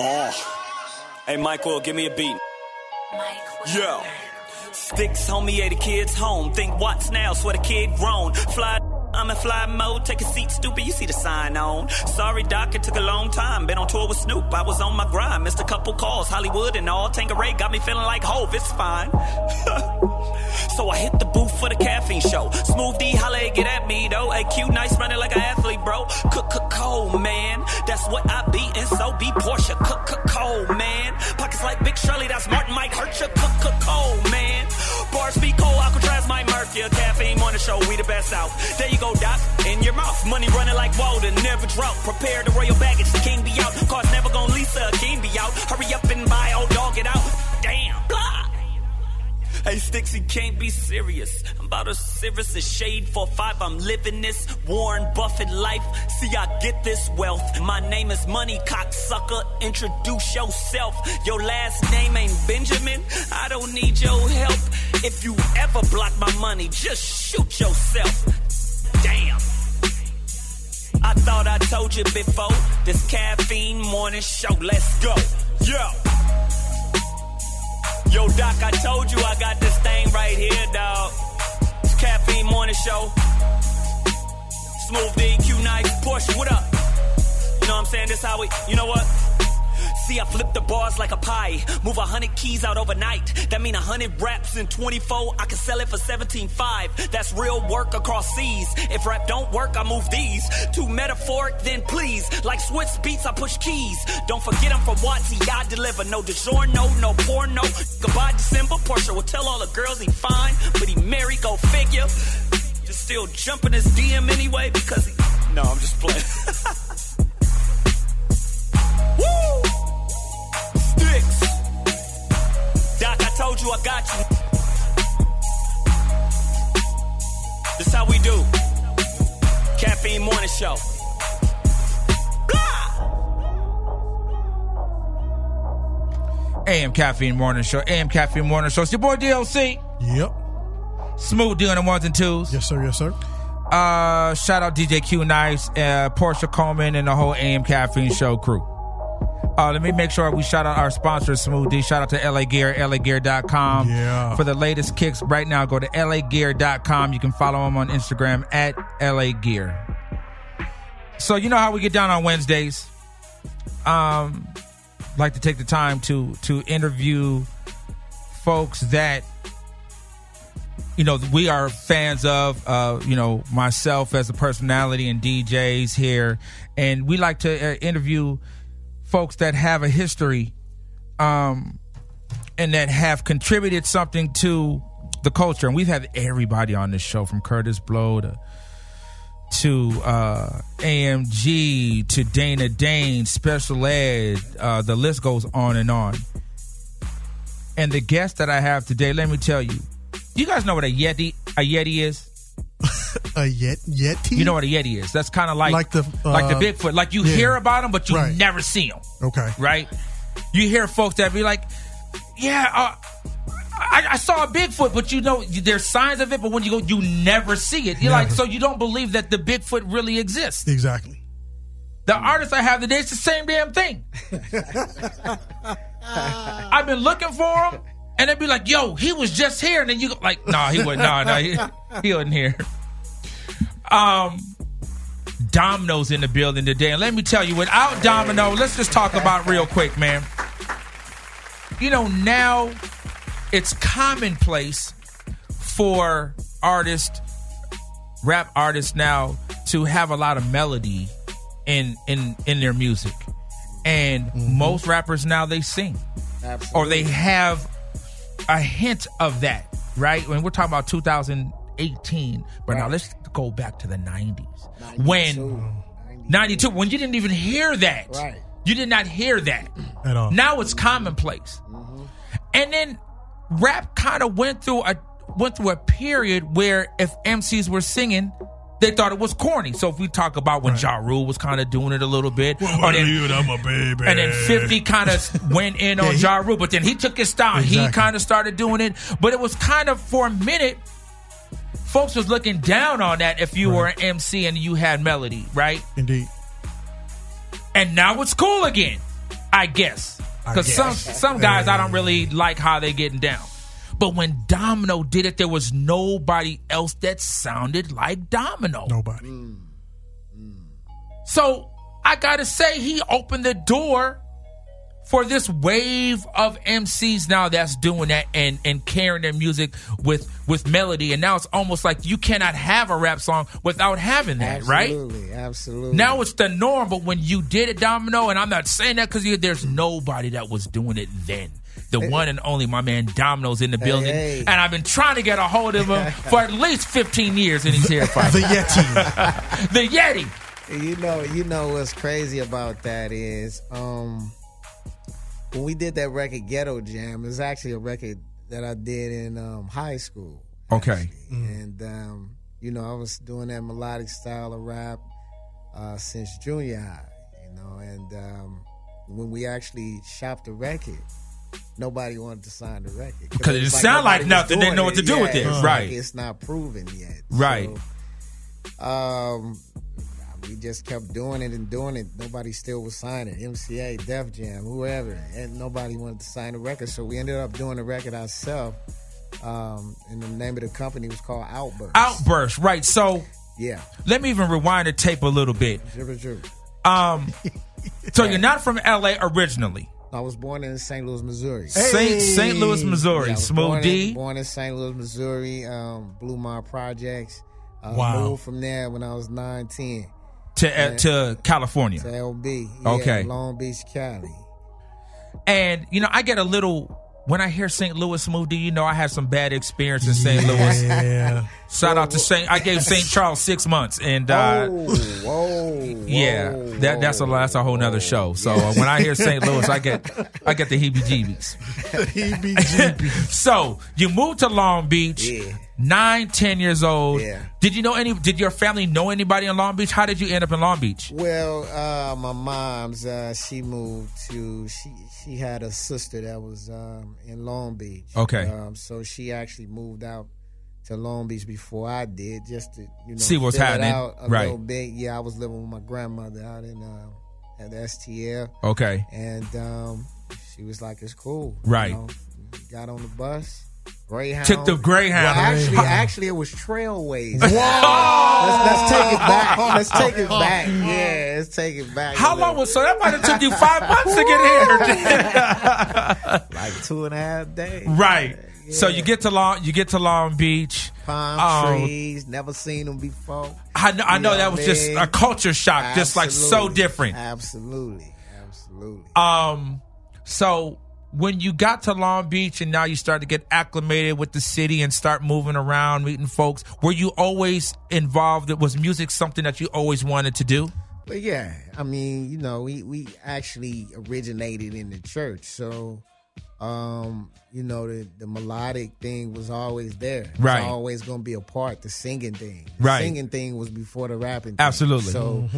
Oh. Hey, Michael, give me a beat. Yo. Sticks, homie, yeah, the kids home. Think what's now, swear the kid grown. Fly. I'm in fly mode, take a seat, stupid. You see the sign on. Sorry, doc, it took a long time. Been on tour with Snoop, I was on my grind. Missed a couple calls, Hollywood and all. Tanqueray got me feeling like Hove, it's fine. so I hit the booth for the caffeine show. Smooth D, holla, get at me though. AQ, nice running like an athlete, bro. Cook, cook, cold, man. That's what I be, and so be Portia. Cook, cook, cold, man. Pockets like Big Shirley, that's Martin Mike hurt you. Cook, cook, cold, man. Bars be cold, Alcatraz murk you. Caffeine on the show, we the best out. There you go, Doc, in your mouth. Money running like water, never drought. Prepare the royal baggage, the king be out. Cars never gonna Lisa, king be out. Hurry up and buy, old dog it out. Damn, blah. Hey, you can't be serious. I'm about as serious as shade for five. I'm living this Warren Buffett life. See, I get this wealth. My name is Money Cocksucker. Introduce yourself. Your last name ain't Benjamin. I don't need your help. If you ever block my money, just shoot yourself. Damn. I thought I told you before. This caffeine morning show. Let's go. Yo. Yo, Doc, I told you I got this thing right here, dog. It's Caffeine Morning Show. Smooth DQ Nice Portia, what up? You know what I'm saying? This how we, you know what? See, I flip the bars like a pie. Move a hundred keys out overnight. That mean a hundred raps in 24. I can sell it for 17.5. That's real work across seas. If rap don't work, I move these. Too metaphoric, then please. Like Swizz Beatz, I push keys. Don't forget I'm from Watsy. I deliver no DiGiorno, no porno. Goodbye December. Portia will tell all the girls he fine, but he married. Go figure. Just still jumping his DM anyway because he. No, I'm just playing. told you I got you. This how we do. Caffeine Morning Show. AM Caffeine Morning Show. AM Caffeine Morning Show. It's your boy DLC. Yep. Smooth doing the ones and twos. Yes, sir. Yes, sir. Uh, shout out DJ Q Nice, uh, Portia Coleman, and the whole AM Caffeine Show crew. Uh, let me make sure we shout out our sponsor, Smooth D. Shout out to LA Gear, LAGear.com. Yeah. For the latest kicks right now, go to LAGear.com. You can follow them on Instagram at LA Gear. So, you know how we get down on Wednesdays. Um, like to take the time to to interview folks that you know we are fans of uh you know myself as a personality and DJs here and we like to uh, interview folks that have a history um and that have contributed something to the culture and we've had everybody on this show from Kurtis Blow to to uh, AMG to Dana Dane, Special Ed, uh, the list goes on and on. And the guest that I have today, let me tell you, you guys know what a Yeti a Yeti is? A yet Yeti. You know what a Yeti is? That's kind of like Like the, like uh, the Bigfoot. Like you yeah. hear about them, but you Right. never see them. Okay. Right? You hear folks that be like, "Yeah, uh, I, I saw a Bigfoot, but you know there's signs of it, but when you go, you never see it. You're like, so you don't believe that the Bigfoot really exists. Exactly. The artist I have today, it's the same damn thing. I've been looking for him, and they'd be like, "Yo, he was just here," and then you go like, "No, he wasn't. No, no, he, he wasn't here." Um, Domino's in the building today, and let me tell you, without Domino, let's just talk about real quick, man. You know, now it's commonplace for artists, rap artists now, to have a lot of melody in in in their music, and most rappers now they sing, or they have a hint of that, right? When we're talking about 2018, but now let's go back to the 90s when 92 when you didn't even hear that. Right. You did not hear that. At all. Now it's commonplace. Mm-hmm. And then rap kind of went through a went through a period where if MCs were singing, they thought it was corny. So if we talk about when Ja Rule was kind of doing it a little bit, or then, I'm a baby. and then 50 kind of went in on Yeah, he- Ja Rule, but then he took his style. He kind of started doing it, but it was kind of for a minute. Folks was looking down on that if you were an MC and you had melody, right? Indeed. And now it's cool again. I guess. Because some some guys I don't really like how they getting down. But when Domino did it, there was nobody else that sounded like Domino. Nobody. So I gotta say, he opened the door for this wave of MCs now that's doing that and and carrying their music with with melody. And now it's almost like you cannot have a rap song without having that, right? Absolutely, absolutely. Now it's the norm, but when you did it, Domino, and I'm not saying that because there's nobody that was doing it then. The one and only my man Domino's in the building, hey. and I've been trying to get a hold of him for at least 15 years, and he's here The Yeti. the Yeti. You know, you know what's crazy about that is um when we did that record Ghetto Jam, it's actually a record that I did in um, high school. Okay. actually. And um, you know, I was doing that melodic style of rap uh, since junior high, you know, and um, when we actually shopped the record, nobody wanted to sign the record because it was just sound like nothing. They didn't know what to do with Yeah, it. it's Right. like it's not proven yet. Right. So, um, we just kept doing it and doing it. Nobody still was signing. MCA, Def Jam, whoever, and nobody wanted to sign the record. So we ended up doing the record ourselves. Um, and the name of the company was called Outburst. Outburst, right? So Yeah, let me even rewind the tape a little bit. Zipper Droop. Um, so you're not from LA originally. I was born in St. Louis, Missouri. Saint St. Louis, Missouri. Yeah, Smooth born D. In, born in St. Louis, Missouri. Um, Blue Mile Projects. Uh, Wow. Moved from there when I was 9, 10 to uh, to California. to LB. Yeah, Okay. Long Beach, Cali. And you know, I get a little when I hear St. Louis Smooth D. You know, I had some bad experience in St. Louis. Yeah. Shout out to Saint. I gave St. Charles six months, and uh, whoa, whoa, yeah, whoa, that that's a that's a whole nother show. So uh, when I hear St. Louis, I get I get the heebie-jeebies. EBGB. So you moved to Long Beach, Yeah. Nine, ten years old. Yeah. Did you know any? Did your family know anybody in Long Beach? How did you end up in Long Beach? Well, uh, my mom's uh, she moved to she she had a sister that was um, in Long Beach. Okay. Um, so she actually moved out to Long Beach before I did, just to you know See what's happening. out a Right. little bit. Yeah, I was living with my grandmother out in uh, at STL, Okay. and um, she was like, "It's cool." Right. You know, got on the bus. Greyhound. Took the Greyhound. Well, actually, actually, it was Trailways. let's, let's take it back. Let's take it back. Yeah, let's take it back. How long was so? That might have took you five months to get here. like two and a half days? right. So you get to Long, you get to Long Beach. Palm Um, trees. Never seen them before. I know, I know know that was just a culture shock, just like so different. Absolutely, absolutely. Um, so when you got to Long Beach and now you start to get acclimated with the city and start moving around, meeting folks, were you always involved? Was music something that you always wanted to do? But yeah, I mean, you know, we we actually originated in the church, so um, you know, the the melodic thing was always there. It was Right. always going to be a part. The singing thing, the Right. Singing thing was before the rapping. Thing. Absolutely. So,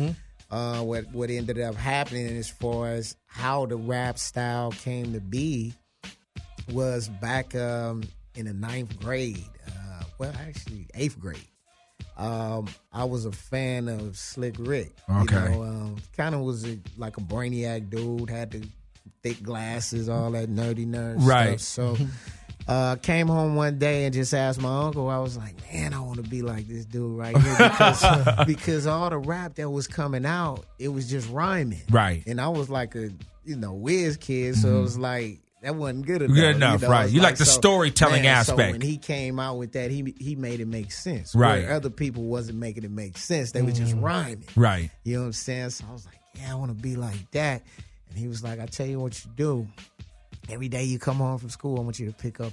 uh, what what ended up happening as far as how the rap style came to be was back um, in the ninth grade. Uh, well, actually, eighth grade. Um, I was a fan of Slick Rick. Okay. You know, um, kind of was a, like a brainiac dude, had the thick glasses, all that nerdy nerd Right. stuff. So uh, came home one day and just asked my uncle. I was like, man, I want to be like this dude right here because because all the rap that was coming out, it was just rhyming. Right. And I was like a you know whiz kid, so it was like that wasn't good enough. Good enough, you know? right. You like the so- storytelling man, So aspect. when he came out with that, he he made it make sense. Right. Where other people wasn't making it make sense. They were just rhyming. Right. You know what I'm saying? So I was like, yeah, I want to be like that. And he was like, I tell you what you do. Every day you come home from school, I want you to pick up.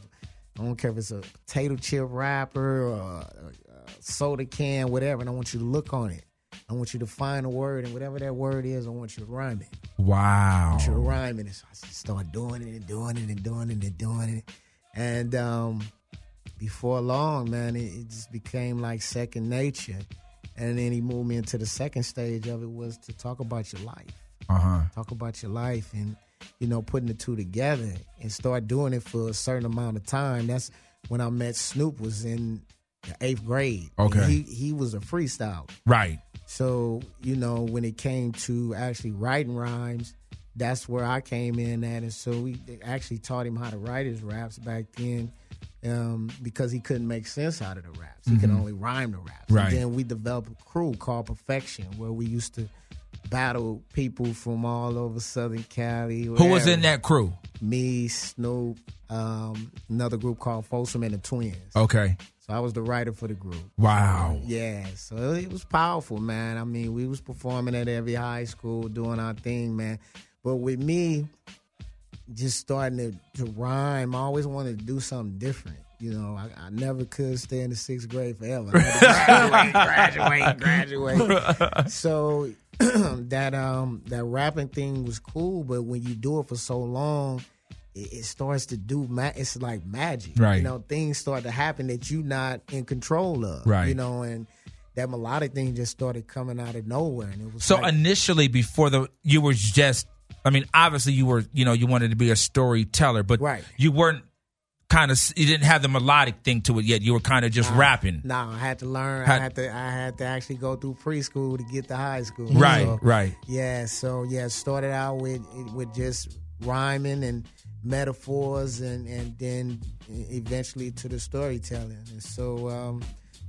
I don't care if it's a potato chip wrapper or a, a soda can, whatever. And I want you to look on it. I want you to find a word, and whatever that word is, I want you to rhyme it. Wow. I want you to rhyme it. And so I started doing it and doing it and doing it and doing it. And um, before long, man, it, it just became like second nature. And then he moved me into the second stage of it was to talk about your life Uh huh. talk about your life and you know putting the two together and start doing it for a certain amount of time that's when i met snoop was in the eighth grade Okay. he, he was a freestyle Right. so you know when it came to actually writing rhymes that's where I came in at, and so we actually taught him how to write his raps back then. Um, because he couldn't make sense out of the raps, he could only rhyme the raps. Right. And then we developed a crew called Perfection, where we used to battle people from all over Southern Cali. Who was in that crew? Me, Snoop, um, another group called Folsom and the Twins. Okay. So I was the writer for the group. Wow. Yeah, so it was powerful, man. I mean, we was performing at every high school, doing our thing, man. But with me, just starting to, to rhyme, I always wanted to do something different. You know, I, I never could stay in the sixth grade forever. I had to graduate, graduate, graduate. So that um that rapping thing was cool, but when you do it for so long, it, it starts to do ma- it's like magic. Right. You know, things start to happen that you're not in control of. Right. You know, and that melodic thing just started coming out of nowhere, and it was So like, initially, before the you were just, I mean, obviously you were, you know, you wanted to be a storyteller, but Right. you weren't kind of, you didn't have the melodic thing to it yet. You were kind of just rapping. No, I had to learn. Had- I had to. I had to actually go through preschool to get to high school. Right, So, right. Yeah. So yeah, started out with with just rhyming and metaphors, and and then eventually to the storytelling. And so um,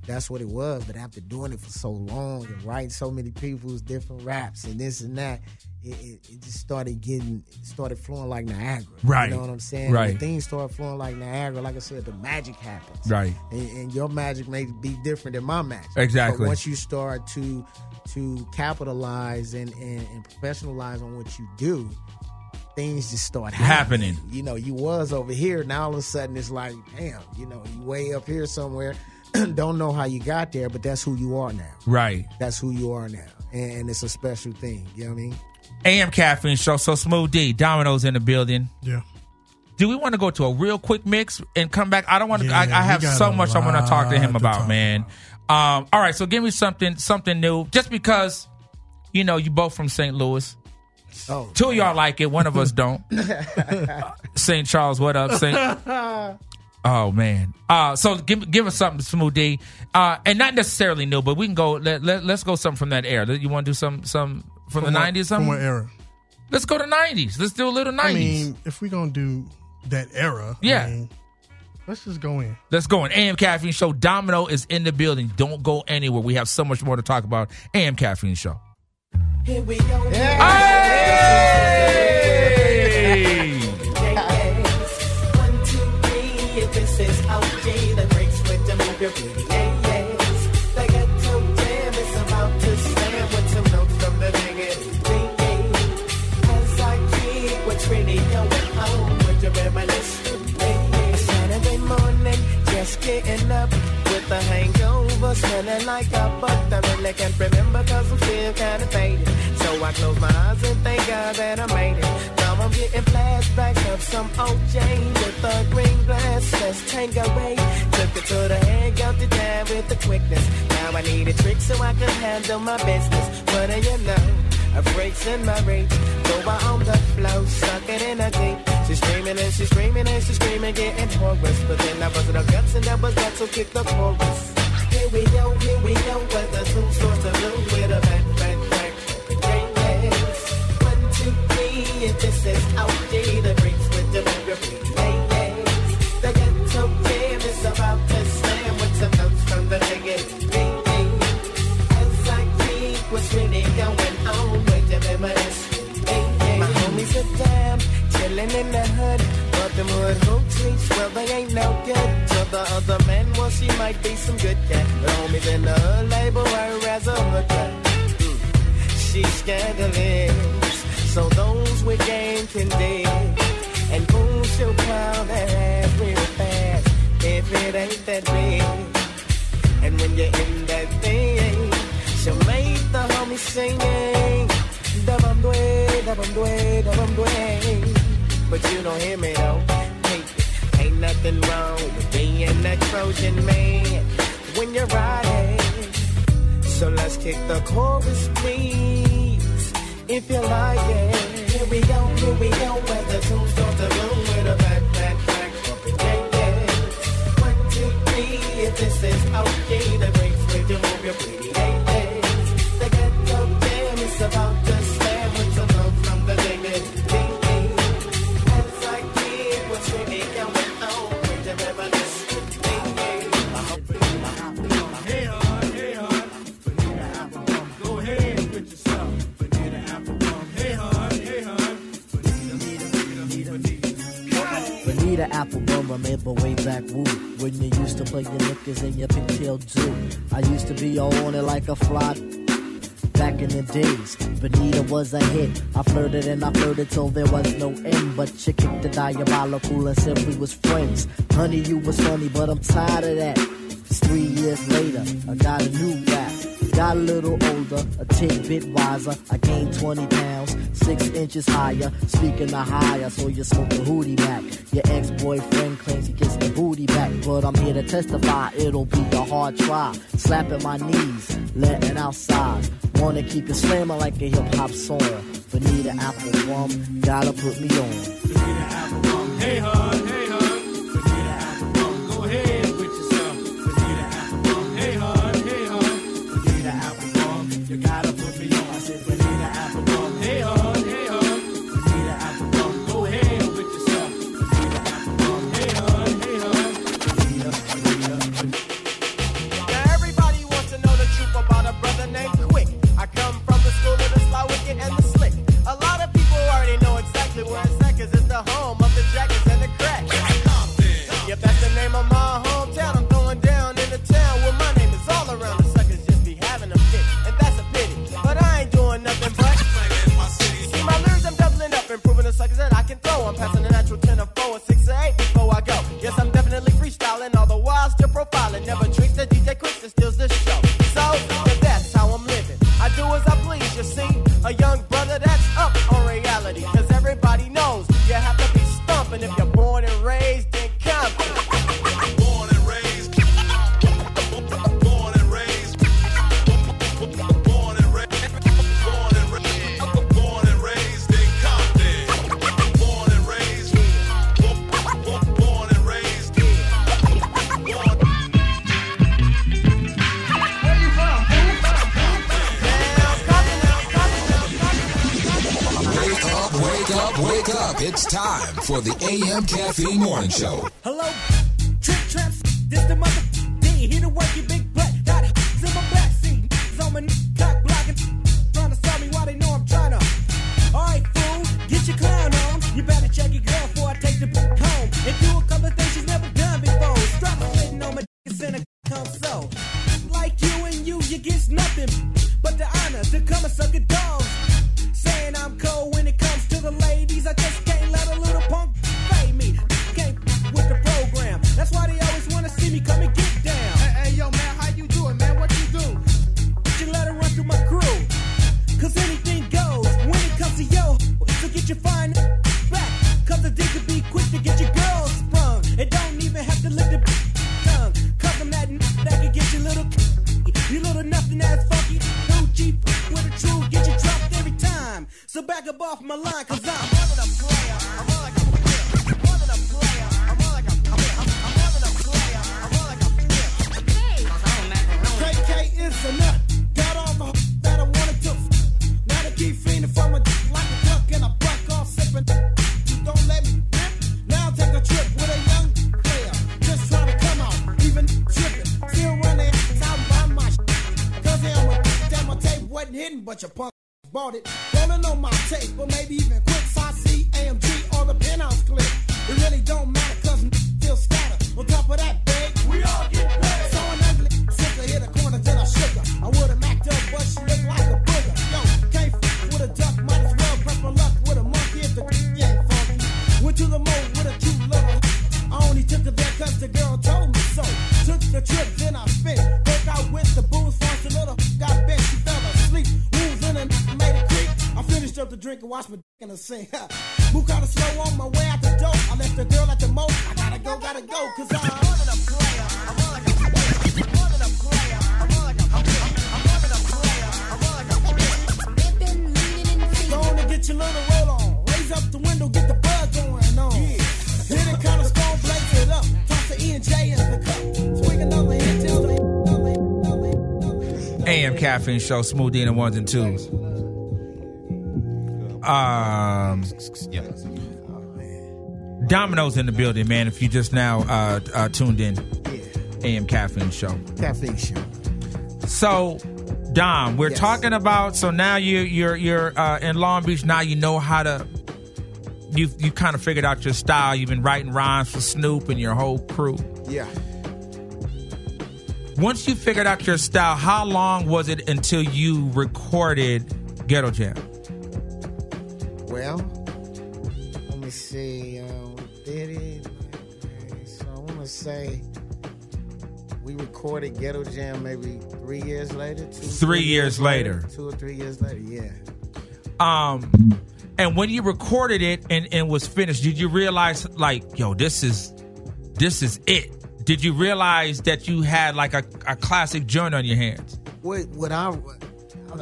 that's what it was. But after doing it for so long and writing so many people's different raps and this and that. It, it, it just started getting, started flowing like Niagara. Right. You know what I'm saying? Right. Things start flowing like Niagara, like I said, the magic happens Right. and, and your magic may be different than my magic. Exactly. But once you start to to capitalize and, and, and professionalize on what you do, things just start happening. Happening. You know, you was over here, now all of a sudden it's like, damn, you know, you way up here somewhere. Don't know how you got there, but that's who you are now. Right. That's who you are now, and, and it's a special thing. You know what I mean? AM Caffeine Show. So Smooth D, Domino's in the building. Yeah. Do we want to go to a real quick mix and come back? I don't want to. Yeah, I, I have so much I want to talk to him to about, talk man. Um, all right, so give me something, something new. Just because, you know, you both from St. Louis. Oh, Two of y'all like it. One of us don't. St. Charles, what up, St. Oh man. Uh, so give give us something, Smooth D, uh, and not necessarily new, but we can go. Let, let us go something from that era. You want to do some some from, the what- nineties? From Something. what era? Let's go to nineties. Let's do a little nineties. I nineties. mean, if we're gonna do that era, Yeah. I mean, let's just go in. Let's go on. AM Caffeine Show. Domino is in the building. Don't go anywhere. We have so much more to talk about. AM Caffeine Show. Here we go. Hey! Getting up with a hangover, smelling like a butt. I really can't remember cause I'm still kinda faded. So I close my eyes and thank God that I made it. Now I'm getting flashbacks of some old OJ with a green glass. Take away. Took it to the head, got the down with the quickness. Now I need a trick so I can handle my business. What do you know? A breaks in my reach. So I on the flow, suck it in a deep. She's screaming and she's screaming and she's screaming, getting hoarse. But then I busted her guts and that was that, so kick the chorus. Here we go, here we go, with the two stores to blue with a back, back, back. Yes. One, two, three, if this is the breaks with the memory. Yes. The ghetto is about to slam from the. As I on with the. My homies are chilling them hood hoochies, well, they ain't no good. To the other man, well, she might be some good cat. The homies in the hood label her as a hooker. Mm. She's scandalous, so those with game can dig. And boom, she'll plow that ass real fast if it ain't that big. And when you're in that thing, she'll make the homies singing. Dwe, dabam dwe. But you don't hear me though. Hey, ain't nothing wrong with being a Trojan man when you're riding. So let's kick the chorus, please, if you like it. Here we go, here we go, where the tunes start to boom with a back, back, back, yeah, yeah. One, two, three, if this is okay, the breaks with you move your pretty, Bonita Applebum, remember way back woo when you used to play your knickers and your pigtail too. I used to be on it like a fly back in the days. Benita was a hit. I flirted and I flirted till there was no end. But she kicked the diabolical and said we was friends. Honey, you was funny, but I'm tired of that. It's three years later, I got a new rap. Got a little older, a tidbit wiser. I gained 20 pounds, six inches higher. Speaking of higher, so you smoke a hootie back. Your ex-boyfriend claims he gets the booty back, but I'm here to testify it'll be a hard try. Slapping my knees, letting outside. Wanna keep it slamming like a hip hop song. Bonita Applebum, gotta put me on. For the AM Caffeine Morning Show. Hello, it. Rolling on my tape, or maybe even quick. I see AMG or the penthouse clip. It really don't matter, cause still scatter. On top of that, babe, we all get paid. So an ugly, sicker hit a corner, then I shook her. I would've macked up, but she looked like a booger. Yo, can't f with a duck, might as well press my luck with a monkey if the ain't funky. Went to the mall with a cute little. I only took her there cause the girl told me so. Took the trip, then I spent. Drink and watched my dick in the sink. Move kinda slow on my way out the door. I left the girl at the moat. I gotta go, gotta go, cause I'm more than a player. I'm more like a player. More than a player. I'm more like a I'm, I'm, I'm more than a player. I'm more like a player. Go on and get your little roll on. Raise up the window, get the buzz going on. Yeah. Hit it kinda strong, blaze it up. Toss the E and J in the cup. Swing another hit till the AM Caffeine Show, Smooth D and ones and twos. Um, Domino's in the building, man. If you just now uh, uh, tuned in, AM Caffeine Show. Caffeine show. So, Dom, we're Yes. talking about. So now you you're you're uh, in Long Beach. Now you know how to you you kind of figured out your style. You've been writing rhymes for Snoop and your whole crew. Yeah. Once you figured out your style, how long was it until you recorded Ghetto Jam? Well, let me see. We did it. So I want to say we recorded Ghetto Jam maybe three years later. Two, Three years later. Two or three years later. Yeah. Um, and when you recorded it and, and was finished, did you realize like, yo, this is this is it? Did you realize that you had like a, a classic joint on your hands? What what I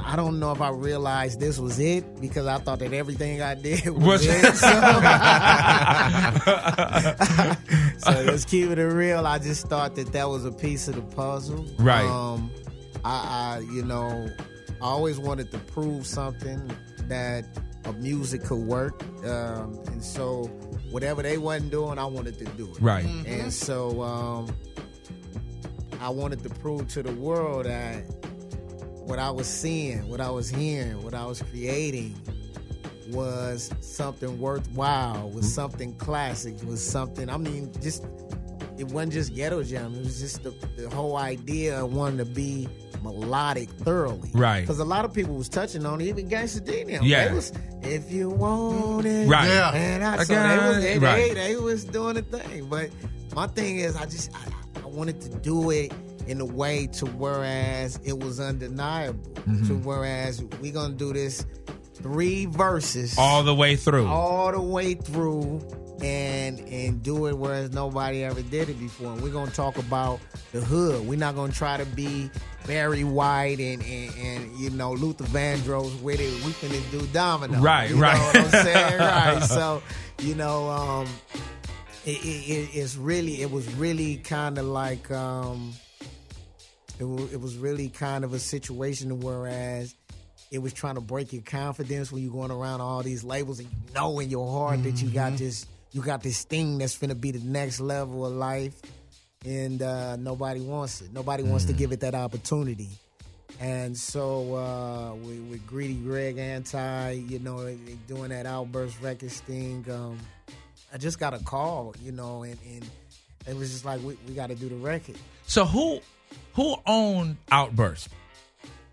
I don't know if I realized this was it because I thought that everything I did was, Was- it. So, so let's keep it real. I just thought that that was a piece of the puzzle. Right. Um, I, I you know I always wanted to prove something that a music could work, um, and so whatever they wasn't doing, I wanted to do it. Right. And so um, I wanted to prove to the world that what I was seeing, what I was hearing, what I was creating was something worthwhile, was mm-hmm. something classic, was something, I mean, just, it wasn't just ghetto jam. It was just the, the whole idea of wanting to be melodic thoroughly. Right. Because a lot of people was touching on it, even Gangsta D now. Yeah. They was, if you want it. Right. Yeah. And I, so Again, they was, they, right. they, they was doing the thing. But my thing is, I just, I, I wanted to do it in a way to whereas it was undeniable. Mm-hmm. To whereas we're gonna do this three verses All the way through. all the way through and and do it whereas nobody ever did it before. And we're gonna talk about the hood. We're not gonna try to be Barry White and and, and you know Luther Vandross with it. We finna do Domino. Right, you right. Know what I'm saying? right. So you know, um, it, it, it- it's really it was really kind of like um, it, wa- it was really kind of a situation whereas it was trying to break your confidence when you're going around all these labels and you know in your heart that you got this you got this thing that's gonna be the next level of life and uh, nobody wants it. Nobody wants to give it that opportunity. And so uh, with, with greedy greg anti you know doing that outburst records thing um, i just got a call you know and, and it was just like we, we got to do the record. So who who owned Outburst?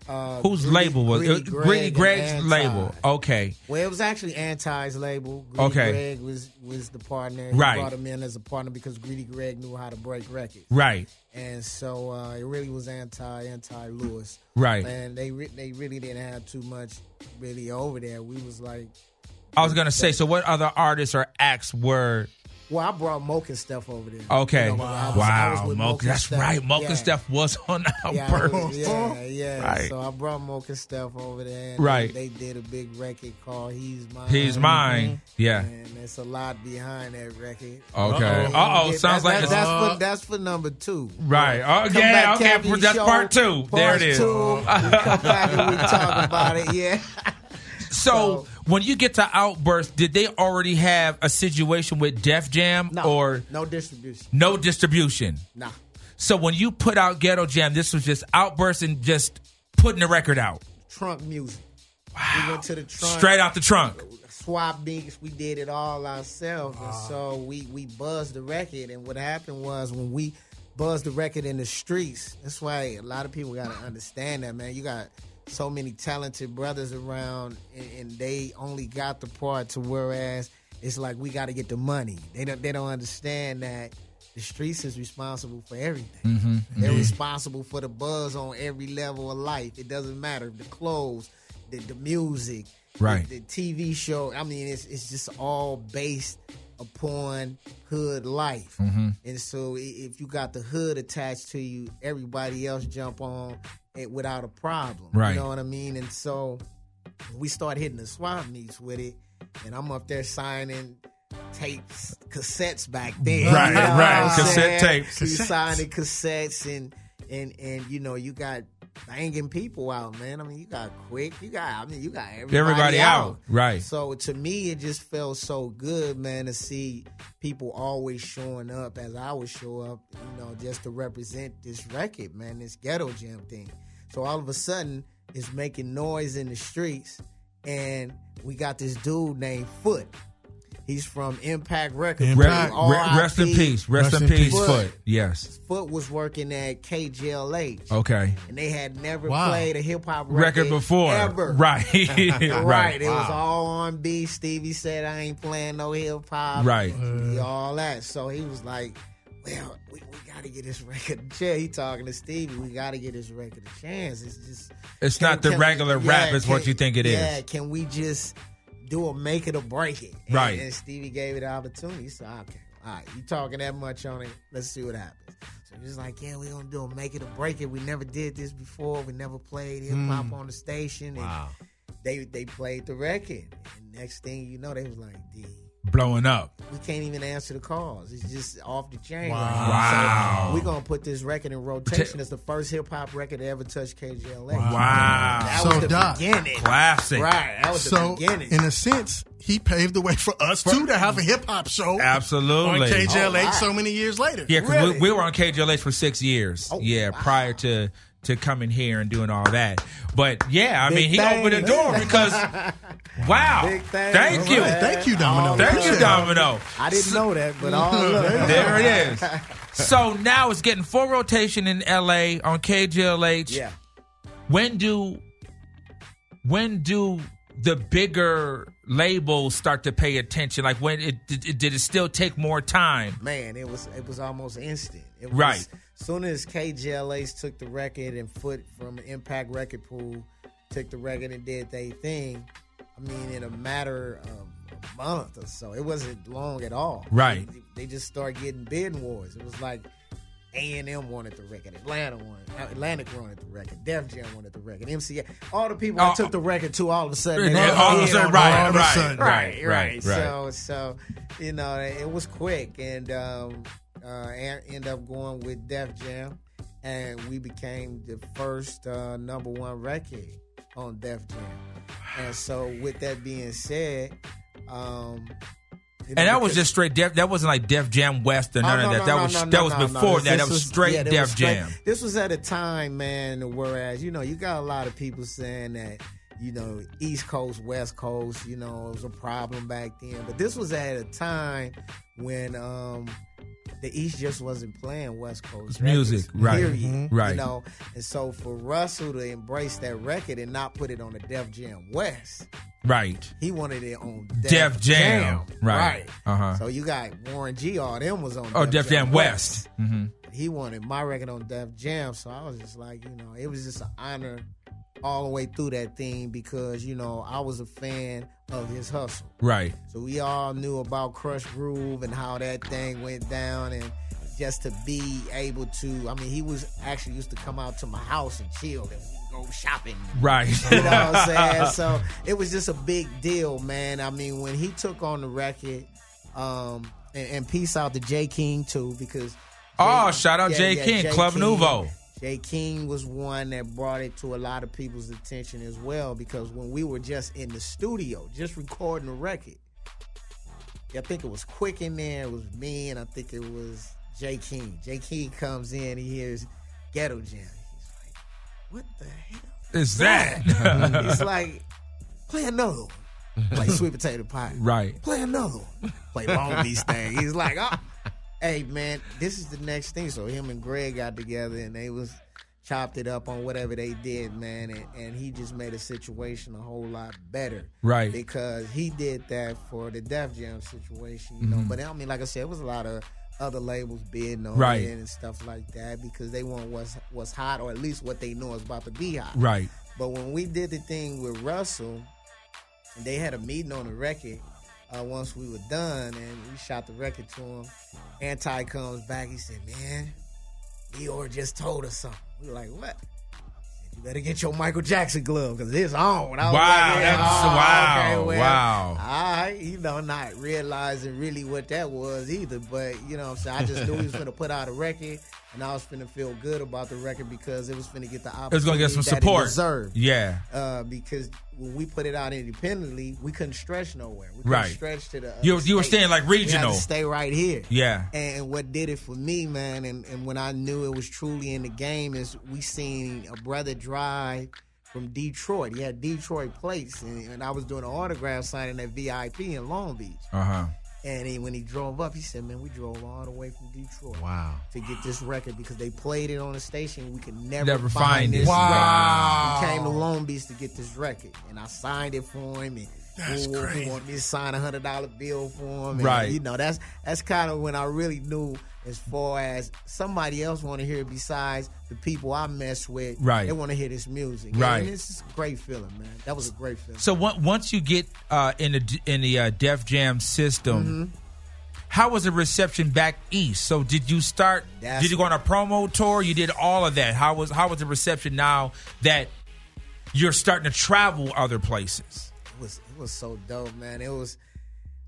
uh, Whose Greedy- label was Greedy it? Greg Greedy Greg's label. Okay. Well, it was actually Anti's label. Greedy Okay. Greg was was the partner. He Right. brought him in as a partner because Greedy Greg knew how to break records. Right. And so uh, it really was Anti Anti Lewis. Right. And they re- they really didn't have too much really over there. We was like, I was gonna say. So what other artists or acts were? Well, I brought Mokenstef over there. Okay. You know, I was- I was wow. with Mocha. Moke and That's Steph. right. Mocha Yeah. Steph was on Yeah, I Outburst. was- yeah, yeah. Right. So I brought Mokenstef over there. And Right. They, they did a big record called He's Mine. He's mine. Yeah. And there's a lot behind that record. Okay. Uh-oh. Uh oh. Yeah, Sounds that- like that- it's that's for that's for number two. right. Oh Come yeah. back, Okay. Captain That's Show, part two. there part it is. Two, we come back and we talk about it. Yeah. So, So- when you get to Outburst, did they already have a situation with Def Jam No, or no distribution. no distribution? Nah. So when you put out Ghetto Jam, this was just Outburst and just putting the record out Trunk music. Wow. We went to the trunk. straight out the trunk. swap beats. We did it all ourselves, and so we we buzzed the record. And what happened was when we buzzed the record in the streets. That's why a lot of people got to understand that, man. You got so many talented brothers around, and, and they only got the part to whereas it's like we got to get the money. They don't they don't understand that. The streets is responsible for everything. They're responsible for the buzz on every level of life. It doesn't matter the clothes, the, the music, Right. the, the TV show. I mean, it's it's just all based upon hood life. Mm-hmm. And so, if you got the hood attached to you, everybody else jump on it without a problem. Right. You know what I mean? And so, we start hitting the swap meets with it, and I'm up there signing tapes, cassettes back then. Right, You know right. Cassette tapes. We signing cassettes and and and you know you got banging people out, man. I mean, you got quick, you got I mean, you got everybody, Everybody out. out. Right. So to me, it just felt so good, man, to see people always showing up as I would show up, you know, just to represent this record, man, this ghetto jam thing. So all of a sudden, it's making noise in the streets, and we got this dude named Foot. He's from Impact Records. Impact. Re- re- rest in peace. Rest, in peace, Foot. Yes. Foot was working at KJLH. Okay. And they had never Wow. played a hip hop Record record, before. ever. Right. Right. right. It was all on B. Stevie said I ain't playing no hip hop. Right. and All that. So he was like, Well, we, we gotta get this record a chance. He talking to Stevie, we gotta get this record a chance. It's just It's can- not the can- regular rap yeah, is what you think it is. Yeah, can we just do a make it or break it? And- Right. And Stevie gave it the opportunity. So, said, Okay, all right, you talking that much on it, let's see what happens. So he was like, Yeah, we gonna do a make it or break it. We never did this before. We never played hip hop hmm. on the station. And they they played the record. And next thing you know, they was like, D, Blowing up. we can't even answer the calls. It's just off the chain. Wow. Wow. So we're gonna put this record in rotation. It's the first hip hop record to ever touch KGLA. Wow. That So, was the Doc, beginning. Classic. Right. That was So, the beginning. in a sense, he paved the way for us too to have a hip hop show on Absolutely. KJLH Oh, wow. so many years later. Yeah, because Really? we, we were on KJLH for six years. Oh, yeah, wow. prior to to coming here and doing all that. But yeah, I Big mean, he thing. opened the door because wow. Big thing. Thank you. right, Thank you, Domino. Thank you, Domino. I didn't know that, but all. There it is. So now it's getting full rotation in LA on KJLH. Yeah. When do when do the bigger labels start to pay attention? Like when it, it did it still take more time? Man, it was it was almost instant. It was, Right. Soon as KJLH took the record and Foot from Impact Record Pool took the record and did their thing, I mean, in a matter of um, a month or so, it wasn't long at all. Right. They, they just started getting bidding wars. It was like A and M wanted the record, Atlanta wanted, Atlantic wanted the record, Def Jam wanted the record, MCA, all the people Oh, that took the record to all of a sudden, they all of a sudden, right, all of a right, sudden. right, right, right, right. So, so you know, it was quick, and um, uh, end up going with Def Jam, and we became the first uh, number one record on Def Jam. And so, with that being said, um, you know, And that was just straight Def. That wasn't like Def Jam West or Oh, none no, of that. no, that no, was that was before This- that. That was straight yeah, Def was straight- Jam. This was at a time, man, whereas you know you got a lot of people saying that you know East Coast, West Coast, you know, it was a problem back then. But this was at a time when um the East just wasn't playing West Coast music, records, right, Period. mhm, right. You know, and so for Russell to embrace that record and not put it on the Def Jam West, Right. he wanted it on Def, Def Jam. Right. Right. Uh-huh. So you got Warren G. All them was on. Oh, Def Jam West. hmm He wanted my record on Def Jam, so I was just like, you know, it was just an honor all the way through that thing because you know I was a fan of his hustle. Right. So we all knew about Krush Groove and how that thing went down, and just to be able to, I mean, he was actually used to come out to my house and chill and go shopping. Right. You know what I'm saying? So it was just a big deal, man. I mean, when he took on the record, um, and, and peace out to Jay King too, because Oh, shout out yeah, Jay yeah, King, Jay Club King. Nouveau. Jay King was one that brought it to a lot of people's attention as well because when we were just in the studio, just recording the record, I think it was Quick in there, it was me, and I think it was Jay King. Jay King comes in, he hears Ghetto Jam. He's like, what the hell? Is that? It's like, play another one. Play Sweet Potato Pie. right. Play another one. Play Long Beach thing. He's like, oh, hey man, this is the next thing. So him and Greg got together and they was chopped it up on whatever they did, man, and, and he just made a situation a whole lot better. Right. Because he did that for the Def Jam situation, you know. Mm-hmm. But I mean, like I said, it was a lot of other labels bidding on Right. it and stuff like that because they want what's what's hot or at least what they know is about to be hot. Right. But when we did the thing with Russell, they had a meeting on the record uh, once we were done, and we shot the record to him. Anti comes back. He said, "Man, Eeyore just told us something." We were like, "What?" Said, You better get your Michael Jackson glove because it's on. I was Wow, like, yeah, that's- oh, wow, okay, well, wow. Right, you know, not realizing really what that was either. But you know, what I'm saying I just knew he was going to put out a record, and I was to feel good about the record because it was to get the opportunity. It was gonna get some support. deserved Yeah. uh, because when we put it out independently, we couldn't stretch nowhere. We couldn't Right. stretch to the. You you were staying like regional. to stay right here. Yeah. And what did it for me, man, and, and when I knew it was truly in the game is we seen a brother drive from Detroit. He had Detroit plates, and, and I was doing an autograph signing at VIP in Long Beach. Uh huh. And he, when he drove up, he said, "Man, we drove all the way from Detroit Wow. to get this record because they played it on the station. We could never, Never find, find this it. Wow. record. He came to Long Beach to get this record, and I signed it for him. And That's who, crazy. who wanted me to sign a hundred dollar bill for him? And, Right. You know, that's that's kind of when I really knew as far as somebody else want to hear besides the people I mess with. Right. They want to hear this music. Right. And it's just a great feeling, man. That was a great feeling. So on- once you get uh, in the in the uh, Def Jam system, Mm-hmm. how was the reception back east? So did you start? That's- did you go on a promo tour? You did all of that. How was how was the reception now that you're starting to travel other places? it was it was so dope, man. It was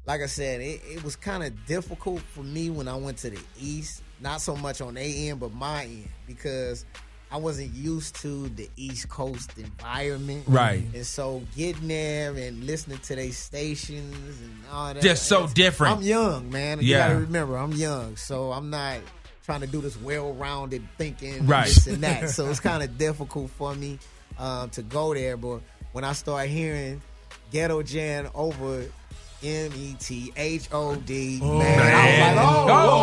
like I said, it, it was kind of difficult for me when I went to the East. Not so much on end, but my end because I wasn't used to the East Coast environment. Right. And so getting there and listening to their stations and all that. Just so different. I'm young, man. You Yeah. gotta remember, I'm young. So I'm not trying to do this well rounded thinking and Right. this and that. so it's kind of difficult for me um, to go there. But when I start hearing Ghetto Jam over M E T H O D, oh, man, man. I was like, oh,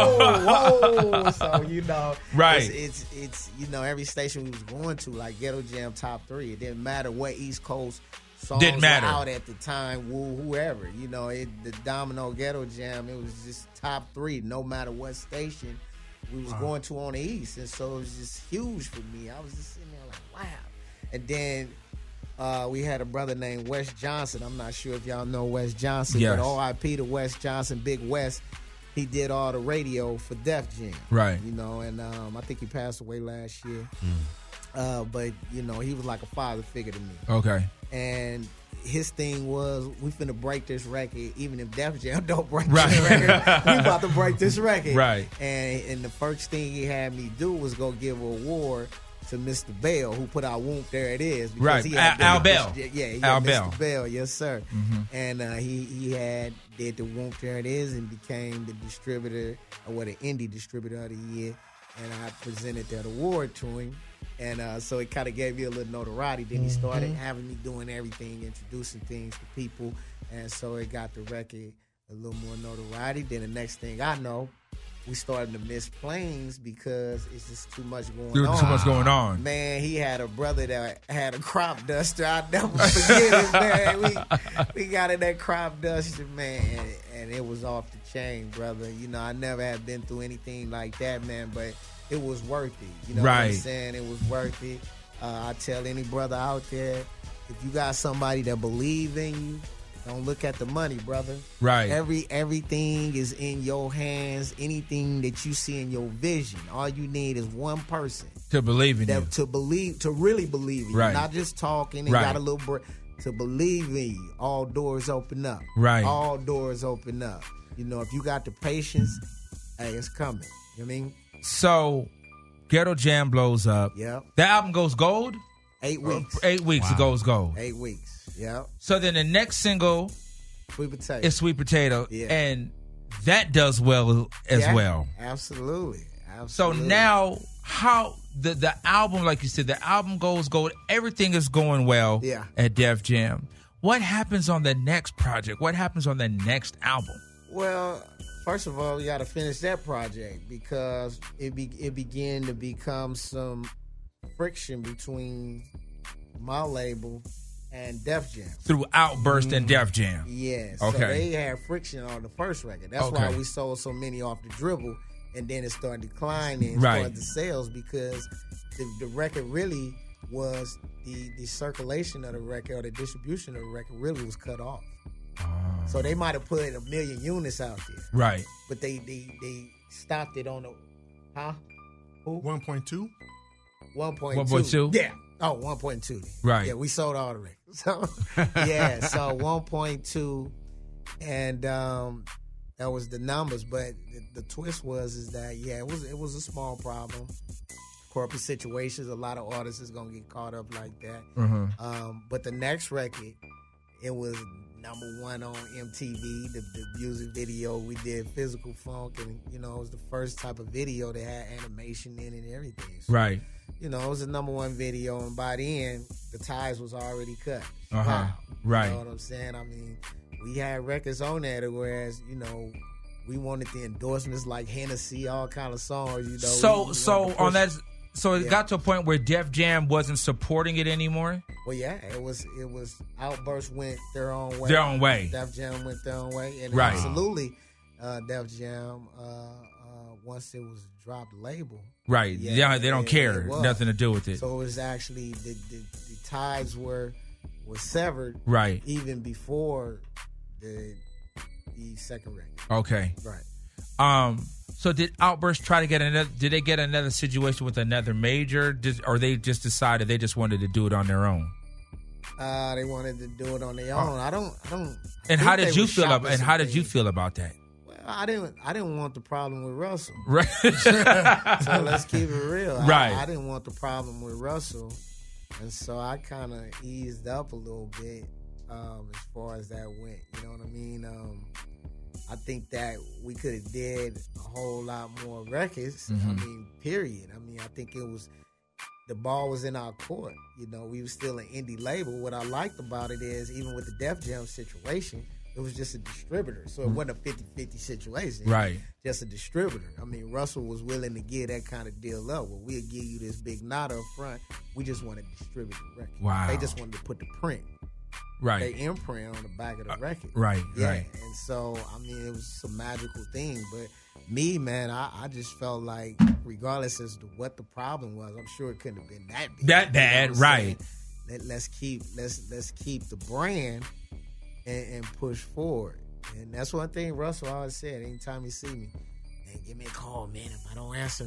Oh, whoa, whoa, whoa. So you know, Right. It's, it's it's you know every station we was going to like Ghetto Jam top three. It didn't matter what East Coast songs Didn't matter. were out at the time. Woo, whoever you know, it, the Domino Ghetto Jam. It was just top three, no matter what station we was going to on the East, and so it was just huge for me. I was just sitting there like, wow. And then uh, we had a brother named Wes Johnson. I'm not sure if y'all know Wes Johnson, Yes. but R.I.P. to Wes Johnson, Big West. He did all the radio for Def Jam, Right. You know, and um, I think he passed away last year. Uh, but you know, he was like a father figure to me. Okay. And his thing was, we finna break this record, even if Def Jam don't break Right. this record. we about to break this record. Right. And and the first thing he had me do was go give a award to Mr. Bell, who put out "Whoop." There it is. because Right. he had Al- Al Bell. Yeah, he Al Bell. Mm-hmm. Mr. Bell. Yes, sir. And uh, he he had did the "Whoop." There it is, and became the distributor or what an indie distributor of the year. And I presented that award to him. And uh, so it kind of gave me a little notoriety. Then he started having me doing everything, introducing things to people. And so it got the record a little more notoriety. Then the next thing I know, we starting to miss planes because it's just too much going on. too much going on. Man, he had a brother that had a crop duster. I'll never forget it, man. We, we got in that crop duster, man, and, and it was off the chain, brother. You know, I never have been through anything like that, man, but it was worth it. You know what I'm saying? It was worth it. Uh, I tell any brother out there, if you got somebody that believe in you, don't look at the money, brother. Right. Every everything is in your hands. Anything that you see in your vision, all you need is one person To believe in you. to believe to really believe in you, Right. not just talking and Right. got a little break. To believe in you, all doors open up. Right. all doors open up. You know, if you got the patience, hey, it's coming. You know what I mean? So, Ghetto Jam blows up. Yep. The album goes gold. Eight weeks. Eight weeks it goes gold. Eight weeks. Yep. So then the next single Sweet potato. is Sweet Potato, Yeah. and that does well as Yeah, well. Absolutely. So now, how the the album, like you said, the album goes gold. Everything is going well. Yeah. At Def Jam. What happens on the next project? What happens on the next album? Well, first of all, we got to finish that project because it be, it began to become some friction between my label and Def Jam. Through Outburst and Def Jam. Yeah, Okay. so they had friction on the first record. That's why we sold so many off the dribble, and then it started declining as Right. far as the sales because the, the record really was the the circulation of the record or the distribution of the record really was cut off. So they might have put a million units out there, Right. but they they they stopped it on the huh 1.2? 1.2. 1.2? Yeah. Oh, 1.2. Right. Yeah, we sold all the records. So, yeah, so 1.2. And um, that was the numbers. But the, the twist was is that, yeah, it was it was a small problem. Corporate situations, a lot of artists is going to get caught up like that. Mhm. Um, but the next record, it was number one on MTV. The, the music video we did, Physical Funk, and you know it was the first type of video that had animation in it and everything. So Right. you know, it was a number one video, and by then the ties was already cut. Uh huh. Wow. Right. You know what I'm saying? I mean, we had records on there, whereas you know, we wanted the endorsements like Hennessy, all kind of songs. You know. So we- we so on that so it Yeah. got to a point where Def Jam wasn't supporting it anymore. Well, yeah, it was. It was. Outburst went their own way. Their own way. Def Jam went their own way, and Right. absolutely, uh, Def Jam. Uh, uh, once it was dropped label, Right. Yeah, they don't it- care. it. Nothing to do with it. So it was actually the, the, the ties were were severed, Right. Even before the the second record, Okay. right? Um. So did Outburst try to get another? Did they get another situation with another major, Did, or they just decided they just wanted to do it on their own? Uh, they wanted to do it on their own. I don't. I don't. And how did you feel about? And how did you feel about that? Well, I didn't. I didn't want the problem with Russell. Right. so let's keep it real. I- Right. I, didn't want the problem with Russell, and so I kind of eased up a little bit um, as far as that went. You know what I mean? Um, I think that we could have did a whole lot more records. I Mhm. mean, period. I mean, I think it was the ball was in our court. You know, we were still an indie label. What I liked about it is, even with the Def Jam situation, it was just a distributor. So it wasn't a 50-50 situation Right. just a distributor. I mean, Russell was willing to give that kind of deal up. Well, we'll give you this big nod up front. We just want to distribute the record. Wow. They just wanted to put the print, Right. they imprint on the back of the uh, record. right, Yeah. right. And so, I mean, it was some magical thing. But me, man, I, I just felt like, regardless as to what the problem was, I'm sure it couldn't have been that big. That You know bad, right. saying? Let, let's keep let's let's keep the brand and, and push forward. And that's one thing Russell always said. Anytime you see me, man, give me a call, man. If I don't answer,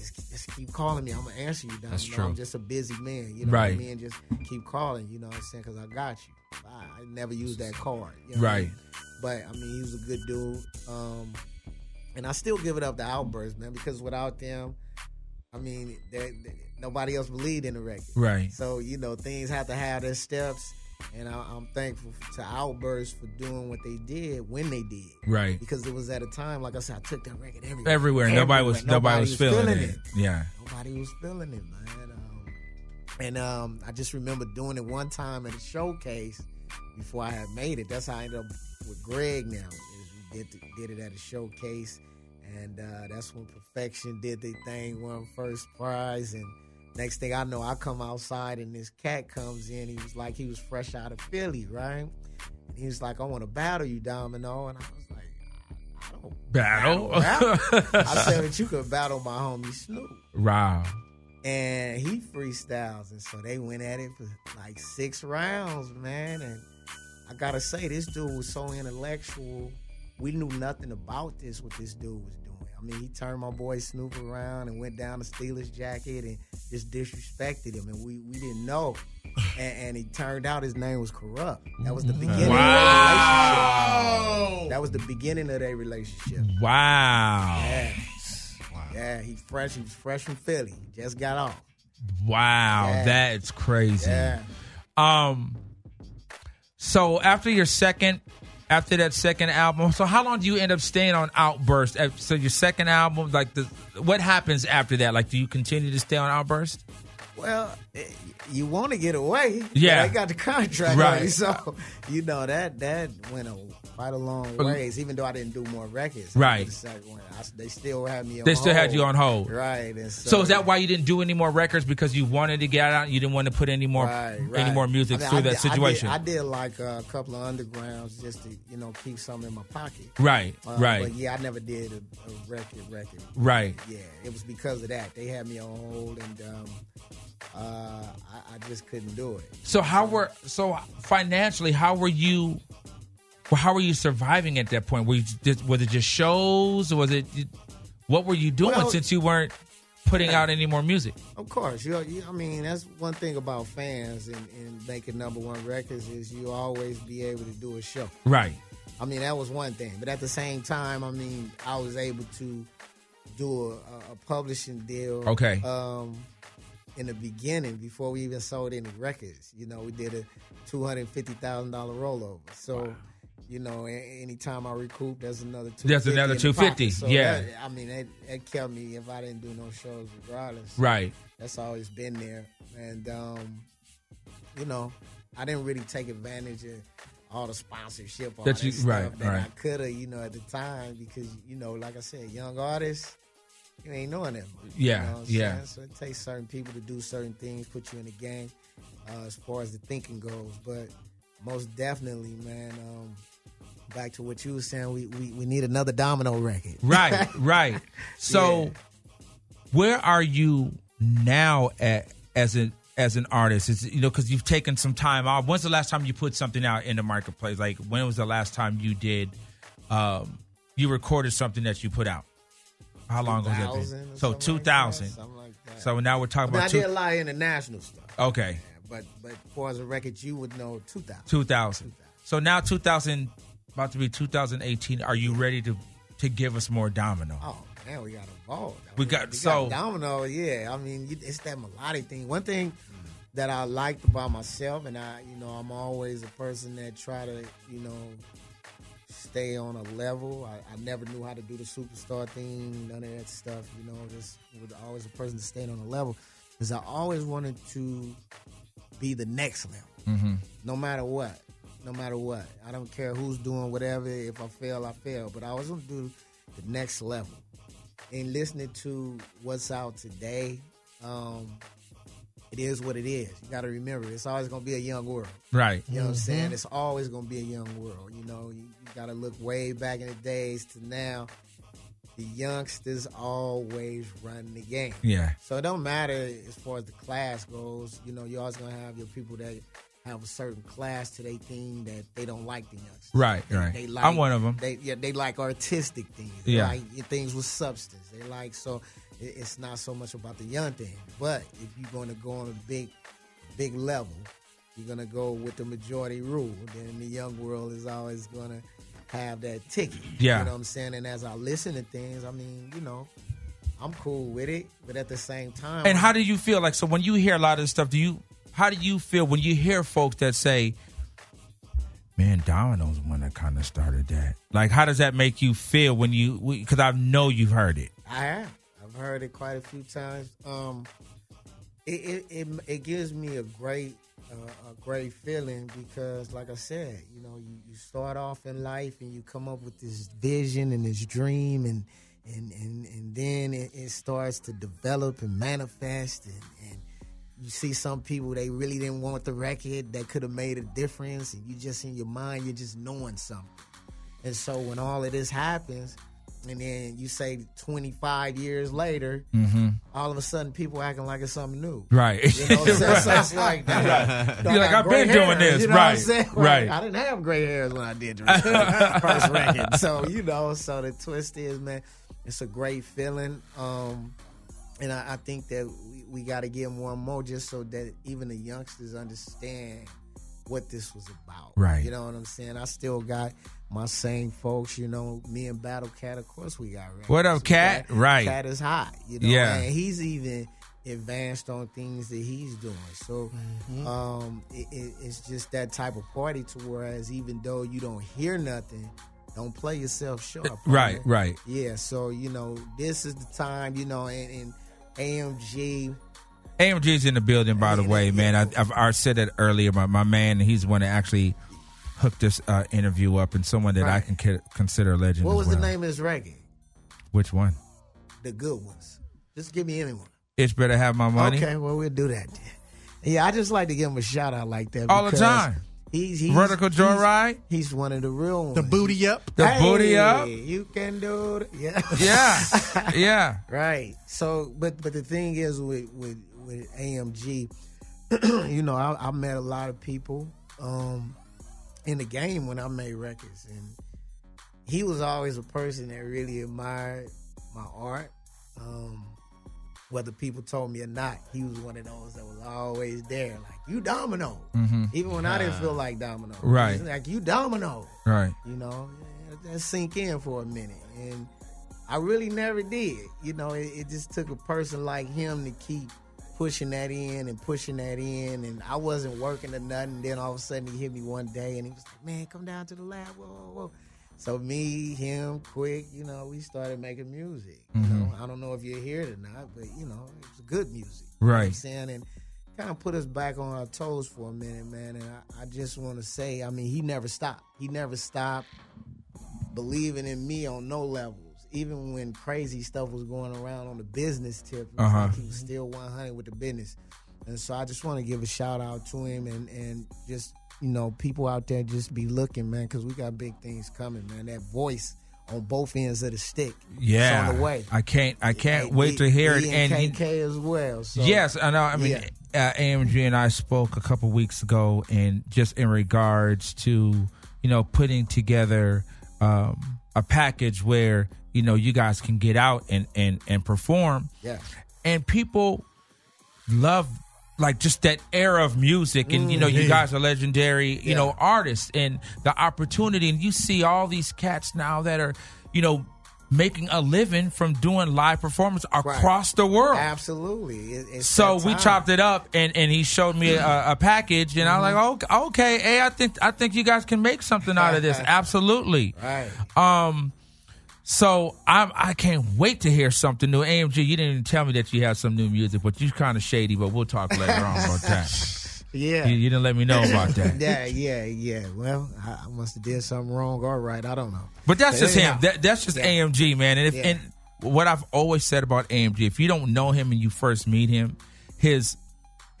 just, just keep calling me. I'm gonna answer you. Down. That's you know, true. I'm just a busy man. You know what Right. I mean? Just keep calling. You know what I'm saying? Because I got you. I, I never use that card. You know what I Right. mean? But I mean, he was a good dude. Um, and I still give it up to Outburst, man, because without them, I mean, they, they- nobody else believed in the record. Right. So you know, things have to have their steps, and I, I'm thankful to Outburst for doing what they did when they did. Right. Because it was at a time, like I said, I took that record everywhere. Everywhere. Nobody was nobody, was feeling, it. Yeah. Nobody was feeling it, man. Um, and um, I just remember doing it one time at a showcase before I had made it. That's how I ended up with Greg now. Is we did the, did it at a showcase, and uh, that's when Perfection did their thing, won first prize, and next thing I know, I come outside and this cat comes in. He was like he was fresh out of Philly, right? And he was like, "I want to battle you, Domino," and I was like. I don't Battle. rap. I said that you could battle my homie Snoop wow. and he freestyles, and so they went at it for like six rounds, man. And I gotta say, this dude was so intellectual. We knew nothing about this. What this dude was. I mean, he turned my boy Snoop around and went down the Steelers jacket and just disrespected him, and we we didn't know. And, and he turned out his name was Kurupt. That was the beginning Wow. of their relationship. That was the beginning of their relationship. Wow. Yeah. Yeah, he fresh. He was fresh from Philly. Just got off. Wow. Yeah. That's crazy. Yeah. Um so after your second after that second album, so how long do you end up staying on Outburst? So your second album, like the what happens after that? Like do you continue to stay on Outburst? Well, eh, you want to get away. Yeah. I got the contract Right. right. So, you know, that that went quite a long ways, even though I didn't do more records. Right. The second one, I- they still had me on They still had you on hold. Right. And so, So is that why you didn't do any more records because you wanted to get out? And you didn't want to put any more Right, any more music I mean, through I that did- I did- situation? I did, like a couple of undergrounds just to, you know, keep some in my pocket. Right, Uh, right. But yeah, I never did a, a record record. Right. Yeah, it was because of that. They had me on hold and um, uh, I, I just couldn't do it. So how were so financially? How were you? Well, how were you surviving at that point? Were you just, was it just shows? Or was it what were you doing Well- since you weren't putting out any more music? Of course, you, you. I mean, that's one thing about fans and, and making number one records is you always be able to do a show. Right. I mean, that was one thing, but at the same time, I mean, I was able to do a, a- publishing deal. Okay. Um, in the beginning, before we even sold any records, you know, we did a two hundred fifty thousand dollar rollover. So, You know, anytime I recoup, that's another two. There's another 250, So yeah. that- I mean, it, it kept me if I didn't do no shows, regardless. Right. That's always been there, and um, you know, I didn't really take advantage of all the sponsorship all That that, you- stuff right, that I right. could have, you know, at the time because you know, like I said, young artists. You ain't knowing that much. Yeah, you know yeah. saying? So it takes certain people to do certain things, put you in the game, uh, as far as the thinking goes. But most definitely, man. Um, back to what you were saying, we, we, we need another domino record. Right, right. So, Yeah. where are you now at as an as an artist? Is you know because you've taken some time off. When's the last time you put something out in the marketplace? Like when was the last time you did? Um, you recorded something that you put out. How long ago was that? So two thousand. like thousand. that, something like. So now we're I, talking I about did two. a lot of international stuff. Okay, But but as far as a record, you would know 2000. two thousand. So now two thousand, about to be two thousand eighteen. Are you ready to to give us more Domino? Oh man, we got involved. We got- so- domino. Yeah, I mean it's that melodic thing. One thing that I liked about myself, and I, you know, I'm always a person that try to, you know, stay on a level. I, I never knew how to do the superstar thing, none of that stuff. You know, just was always a person to stay on a level because I always wanted to be the next level Mm-hmm. no matter what. No matter what. I don't care who's doing whatever. If I fail, I fail. But I always want to do the next level. And listening to what's out today, um, it is what it is. You got to remember, it's always going to be a young world. Right. You know what I'm saying? It's always going to be a young world. You know, you, you got to look way back in the days to now. The youngsters always run the game. Yeah. So it don't matter as far as the class goes. You know, you're always gonna have your people that have a certain class to their thing that they don't like the youngsters. Right, They- right. They like, I'm one of 'em. They yeah, they like artistic things. Yeah. like things with substance. They like so it- it's not so much about the young thing. But if you're gonna go on a big big level, you're gonna go with the majority rule. Then the young world is always gonna have that ticket. Yeah. You know what I'm saying? And as I listen to things, I mean, you know, I'm cool with it, but at the same time, And how do you feel like so when you hear a lot of this stuff? Do you how do you feel when you hear folks that say, "Man, Domino's one that kind of started that"? Like, how does that make you feel when you? Because I know you've heard it. I have. I've heard it quite a few times. Um, it it it, it gives me a great uh, a great feeling because, like I said, you know, you, you start off in life and you come up with this vision and this dream and and and, and then it, it starts to develop and manifest and, and you see some people they really didn't want the record that could have made a difference and you just in your mind you're just knowing something and so when all of this happens and then you say 25 years later all of a sudden people acting like it's something new Right. you know, so, so it's like that. You're like, I've been doing this. You know Right. what I'm saying? Right. I didn't have gray hairs when I did the first record. So, you know, so the twist is, man, it's a great feeling. Um, and I, I think that we, we got to give more and more just so that even the youngsters understand what this was about. Right. You know what I'm saying? I still got my same folks, you know, me and Battle Cat, of course we got records. What up, Cat? Cat- Right. Cat is hot. You know, Yeah. and he's even advanced on things that he's doing. So um, it, it, it's just that type of party to whereas even though you don't hear nothing, don't play yourself short. Right, right. Yeah, so you know, this is the time, you know, and, and AMG AMG's in the building, by the way, man. I, I've I said that earlier. My, my man, he's the one that actually hooked this uh, interview up, and someone that I can consider a legend. What as was well. the name of this record? Which one? The good ones. Just give me anyone. It's better have my money. Okay, well we'll do that. Then. Yeah, I just like to give him a shout out like that All the time. He's, he's Vertical he's- joyride. He's, one of the real ones. The booty up. The booty up. You can do it. Yeah. Yeah, yeah. Right. So, but but the thing is with with with AMG, you know, I, I met a lot of people um, in the game when I made records, and he was always a person that really admired my art. Um, whether people told me or not, he was one of those that was always there, like you Domino. Even when I didn't feel like Domino, Mm-hmm. Right. Like you Domino. Right. You know, that sink in for a minute. And I really never did. You know, it, it just took a person like him to keep pushing that in and pushing that in, and I wasn't working or nothing. Then all of a sudden he hit me one day, and he was like, "Man, come down to the lab." Whoa, whoa, whoa. So me, him, Quik, you know, we started making music. You Mm-hmm. know, I don't know if you're here or not, but you know, it was good music. You know what I'm Right. saying? And kind of put us back on our toes for a minute, man. And I, I just want to say, I mean, he never stopped. He never stopped believing in me on no levels. Even when crazy stuff was going around on the business tip, Uh-huh. like he was still 100 with the business. And so I just want to give a shout out to him and, and just, you know, people out there just be looking, man, because we got big things coming, man. That voice on both ends of the stick. Yeah, It's on the way. I can't. I can't wait to hear it. And and he- KK as well. So, yes, I know. I mean, uh, AMG and I spoke a couple weeks ago, and just in regards to you know putting together um, a package where you know you guys can get out and and and perform, Yeah. and people love like just that era of music and you know you Mhm. guys are legendary you Yeah. know artists and the opportunity and you see all these cats now that are you know making a living from doing live performance across the world Absolutely. It- so we chopped it up and and he showed me a, a package and i was like oh, okay hey i think i think you guys can make something out of this absolutely Right. um, so I'm I can't wait to hear something new. AMG, you didn't even tell me that you had some new music, but you're kind of shady. But we'll talk later on about that. Yeah. You, you didn't let me know about that. Yeah, yeah, yeah. Well, I, must have did something wrong or right. I don't know. But that's But just anyhow. him. That, that's just Yeah. AMG, man. And if Yeah. and what I've always said about AMG, if you don't know him and you first meet him, his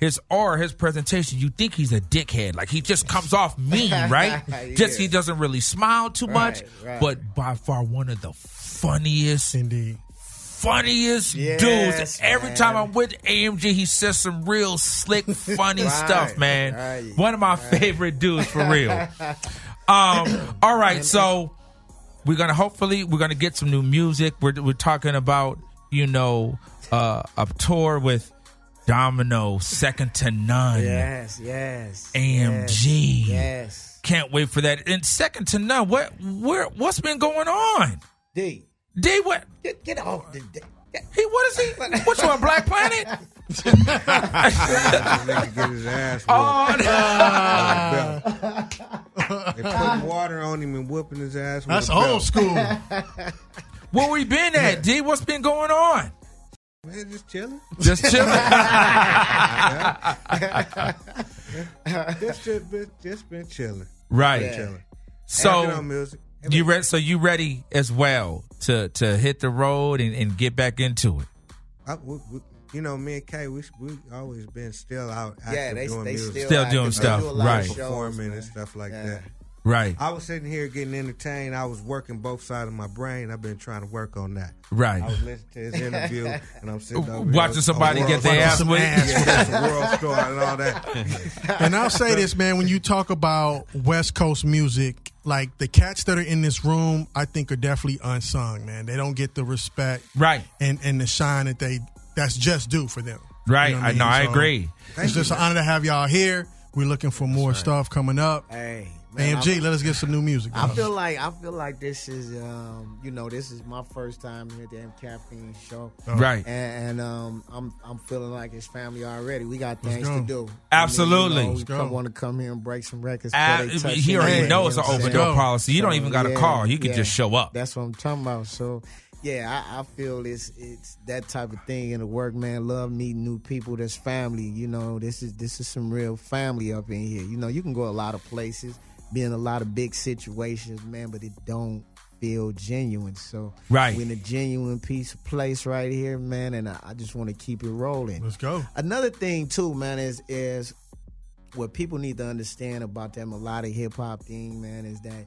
his aura, his presentation, you think he's a dickhead. Like he just comes off mean, right? Just he doesn't really smile too much. Right, right. But by far one of the funniest Indeed. funniest Yes, dudes. Every man. time I'm with AMG, he says some real slick, funny Right, stuff, man. right, One of my favorite dudes for real. Um, all right, so we're gonna hopefully we're gonna get some new music. We're we're talking about you know uh, a tour with Domino, second to none. Yes, yes. AMG. Yes. yes. Can't wait for that. And second to none, what where what's been going on? D, D, what? get, get off the. D. He what is he? Which one? Black Planet? Nigga get his ass whooped. Oh, They putting water on him and whooping his ass. With That's old school. Where we been at, D? What's been going on? Man, just chilling. Just chilling. Just, just, been, just been chilling. right. Yeah. Chilling. So music. you ready? So you ready as well to to hit the road and, and get back into it? I, we, we, you know, me and Kay, we we always been still out active Yeah, they, doing they music, still, Still doing stuff, do a lot of right. shows, performing man. and stuff like Yeah. that. Right. I was sitting here getting entertained. I was working both sides of my brain. I've been trying to work on that. Right. I was listening to his interview, and I'm sitting over Watching here, somebody get their ass some whipped. Yeah, world star and all that. And I'll say this, man, when you talk about West Coast music, like the cats that are in this room, I think are definitely unsung, man. They don't get the respect Right. and, and the shine that they that's just due for them. Right. You know I know. I So, agree. It's just an honor to have y'all here. We're looking for more stuff coming up. Hey, man, AMG, I'm- let us get some new music. I feel like I feel like this is um, you know this is my first time here at the M Caffeine show, Right. and, and um, I'm I'm feeling like it's family already. We got things to do. Absolutely. I mean, you know, we want to come here and break some records. Touch he already knows know what open door policy. You don't even got yeah, call. You can yeah. just show up. That's what I'm talking about. So, yeah, I, I feel it's it's that type of thing in the work, man. Love meeting new people. That's family. You know, this is this is some real family up in here. You know, you can go a lot of places, be in a lot of big situations, man, but it don't feel genuine. So, Right. we're in a genuine piece of place right here, man, and I, I just want to keep it rolling. Let's go. Another thing too, man, is is what people need to understand about that melodic hip hop thing, man, is that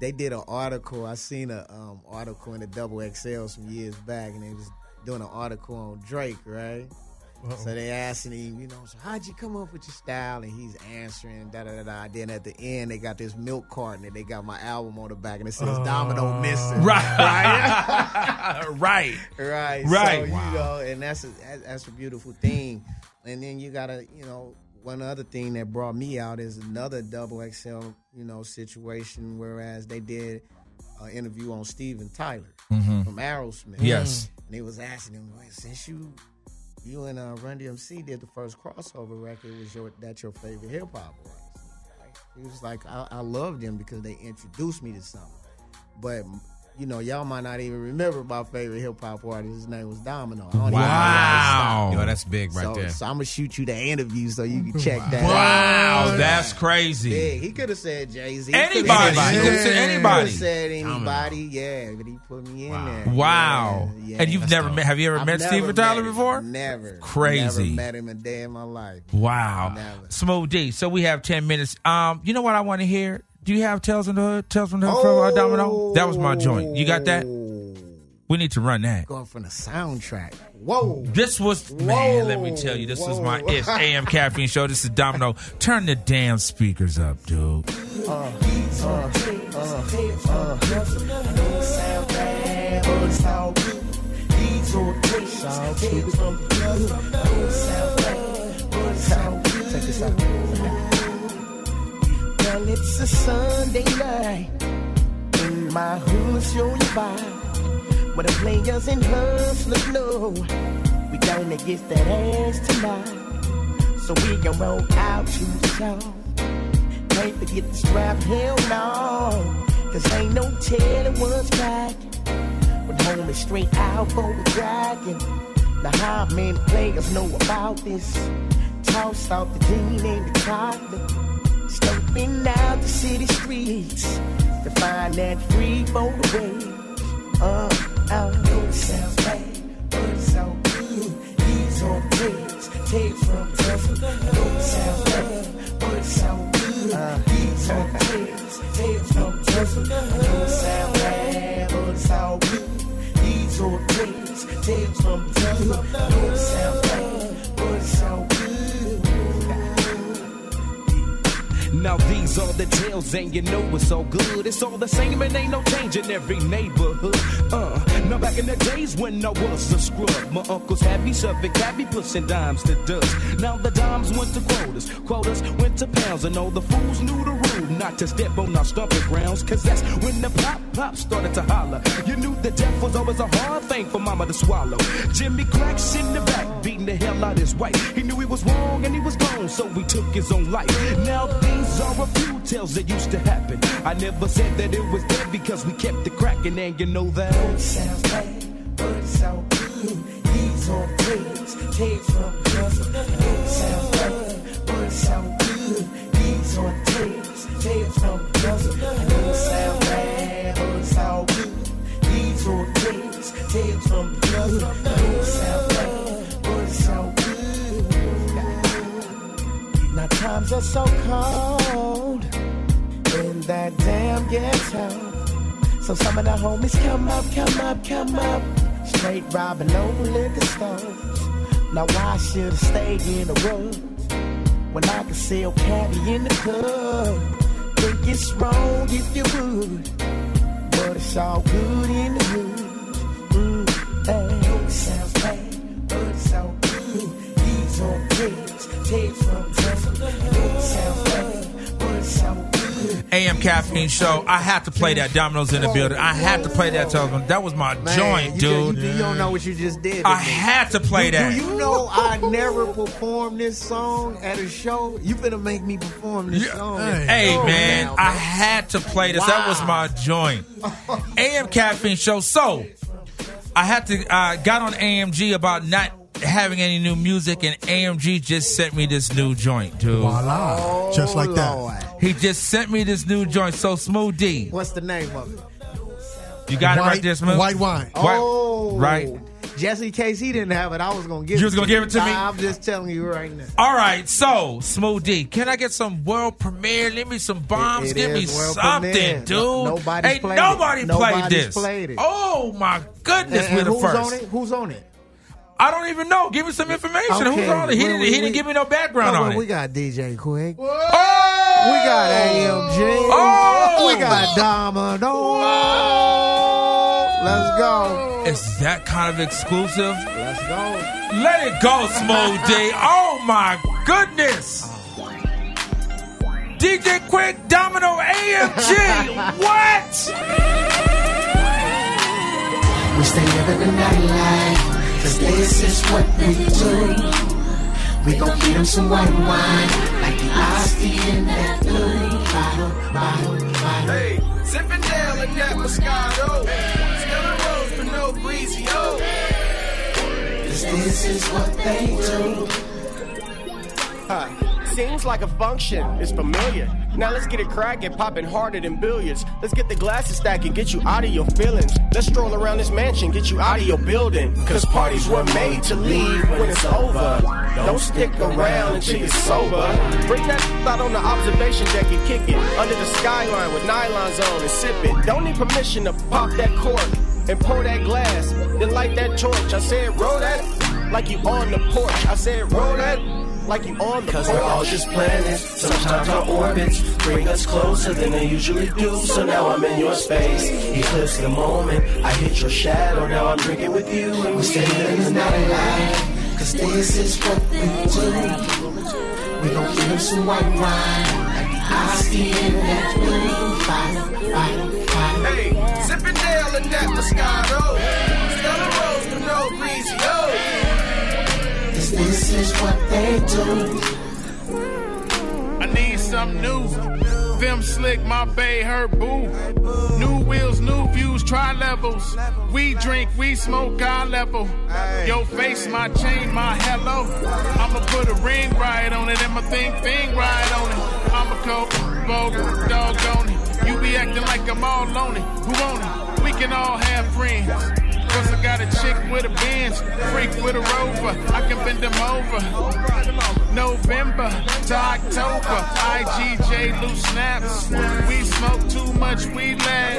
they did an article. I seen a um, article in the Double XL some years back, and they was doing an article on Drake, right? So they asking him, you know, so how'd you come up with your style? And he's answering, da da da da. Then at the end, they got this milk carton, and they got my album on the back, and it says Domino Missing. Right. right. Right. Right. So, Wow. you know, and that's a that's- a beautiful thing. And then you gotta, you know, one other thing that brought me out is another double XL, you know, situation. Whereas they did an interview on Steven Tyler from Aerosmith. Mm-hmm. Yes. And they was asking him, "Well, since you you and uh, Run DMC did the first crossover record. Was your that your favorite hip hop was? He was like, I, I loved them because they introduced me to something. But you know, y'all might not even remember my favorite hip hop artist. His name was Domino. I don't even know where I stopped. Yo, that's big right so, there. So I'm gonna shoot you the interview so you can check that. Out. Wow, out. that's crazy. Big. He could have said Jay Z. Anybody. He could've said anybody. said anybody. Yeah, but he put me in there. Wow. Yeah, And you've never met- have you ever I've met never Steven Tyler him. before? Never. Crazy. Never met him a day in my life. Wow. Never. Smooth D. So we have 10 minutes. Um, you know what I want to hear? Do you have Tales from the Hood? Tales from the Hood from uh, Domino? That was my joint. You got that? We need to run that. Going from the soundtrack. Whoa. This was man. Let me tell you, this was my if AM caffeine show. This is Domino. Turn the damn speakers up, dude. This out. Well, it's a Sunday night in my hood, show you by. Where the players and hustlers know we gonna get that ass tonight. So we can roll out to the song. Can't forget the strap, hell no. Cause ain't no telling what's back. Home is straight out for the dragon. Now how many players know about this? Toss out the gin and the chocolate. Scoping out the city streets to find that free for the way. Uh, uh, sounds bad, but it's so good. These are from Tesla. It sounds bad, but it's so good. These are tapes, tapes from Tesla. It sounds bad, but it's so good. These are tapes, tapes from Tesla. It sounds Now these are the tales, and you know it's all good. It's all the same, and ain't no change in every neighborhood. Uh, now back in the days when I was a scrub, my uncles had me serving cabbie, pushing dimes to dust. Now the dimes went to quotas, quotas went to pounds, and all the fools knew the rule not to step on our stomping grounds. Cause that's when the pop pop started to holler. You knew the death was always a hard thing for mama to swallow. Jimmy cracks in the back, beating the hell out his wife. He knew he was wrong and he was gone, so he took his own life. Now these are a few tales that used to happen. I never said that it was dead because we kept it cracking, and you know that. Good. These are tapes, tapes from Justin. It sounds bad, but it's so good. These are tapes, tapes from good. These are tapes, tapes from sounds times are so cold in that damn ghetto. So some of the homies come up, come up, come up. Straight robbing over liquor stores. Now why should have stayed in the woods when I can sell caddy in the club? Think it's wrong if you would, but it's all good in the hood. Mm, hey. Sounds bad, AM caffeine show. I have to play that. Domino's in the building. I had to play that. Telephone. That was my Man, joint, you, dude. You, you don't know what you just did. I had to play that. Do you know I never performed this song at a show? You better make me perform this song. Hey Oh, man, now, I had to play this. That was my joint. AM caffeine show. So I had to uh, got on AMG about not having any new music, and AMG just sent me this new joint, dude. Voila. Just like that. Oh, he just sent me this new joint. So smooth D, What's the name of it? you got it right White- there, smooth. white wine. White- Oh, right. Just in case he didn't have it, I was gonna give. You it was gonna to give it to me? I'm just telling you right now. All right, so Smooth D, can I get some world premiere? Give me some bombs. It Give me something, premiere. dude. No- nobody's Ain't played nobody it. played Nobody's this. played it. Oh my goodness, And- we're the who's first. on it? Who's on it? I don't even know. Give me some information. Who's on it? He well, didn't. we- he didn't give me no background Oh, on well, it. We got DJ Quik. oh, We got AMG. Oh! We got Domino. Let's go. Is that kind of exclusive? Let's go. Let it go, Smooth D. Oh my goodness. DJ Quik, Domino, AMG. what? We stay living the nightlife. Cause this is what we do. We gon' feed them some white wine, like the tea in that blue bottle, bottle, bottle. Hey, sipping down in that Moscato. Still a rose, but no breezy, oh. Cause this is what they do. Huh. Seems like a function. It's familiar. Now let's get it cracking, popping harder than billiards. Let's get the glasses stacked and get you out of your feelings. Let's stroll around this mansion, get you out of your building. Cause parties were made to leave when it's over. Don't stick around until you're sober. Bring that out on the observation deck and kick it. Under the skyline with nylons on and sip it. Don't need permission to pop that cork and pour that glass. Then light that torch. I said, roll that like you on the porch. I said, roll that like you on the Cause we're all just planets. Sometimes our orbits bring us closer than they usually do. So now I'm in your space. Eclipse the moment. I hit your shadow. Now I'm drinking with you. And we're stay in the night. Cause this is what we do. We gon' give some white wine. Iced tea in that blue bottle, bottle, bottle. Hey, sipping down in that Moscato. Still a rose, but no breezy, oh. This is what they do. I need something new. Them slick, my bay, her boo. New wheels, new views, try levels. We drink, we smoke, our level. Your face, my chain, my hello. I'ma put a ring right on it and my thing, thing right on it. I'm a cold, bold, dog on it. You be acting like I'm all lonely. Who on it? We can all have friends. Cause I got a chick with a Benz, freak with a rover. I can bend them over. November to October, IGJ loose snaps. We smoke too much weed land.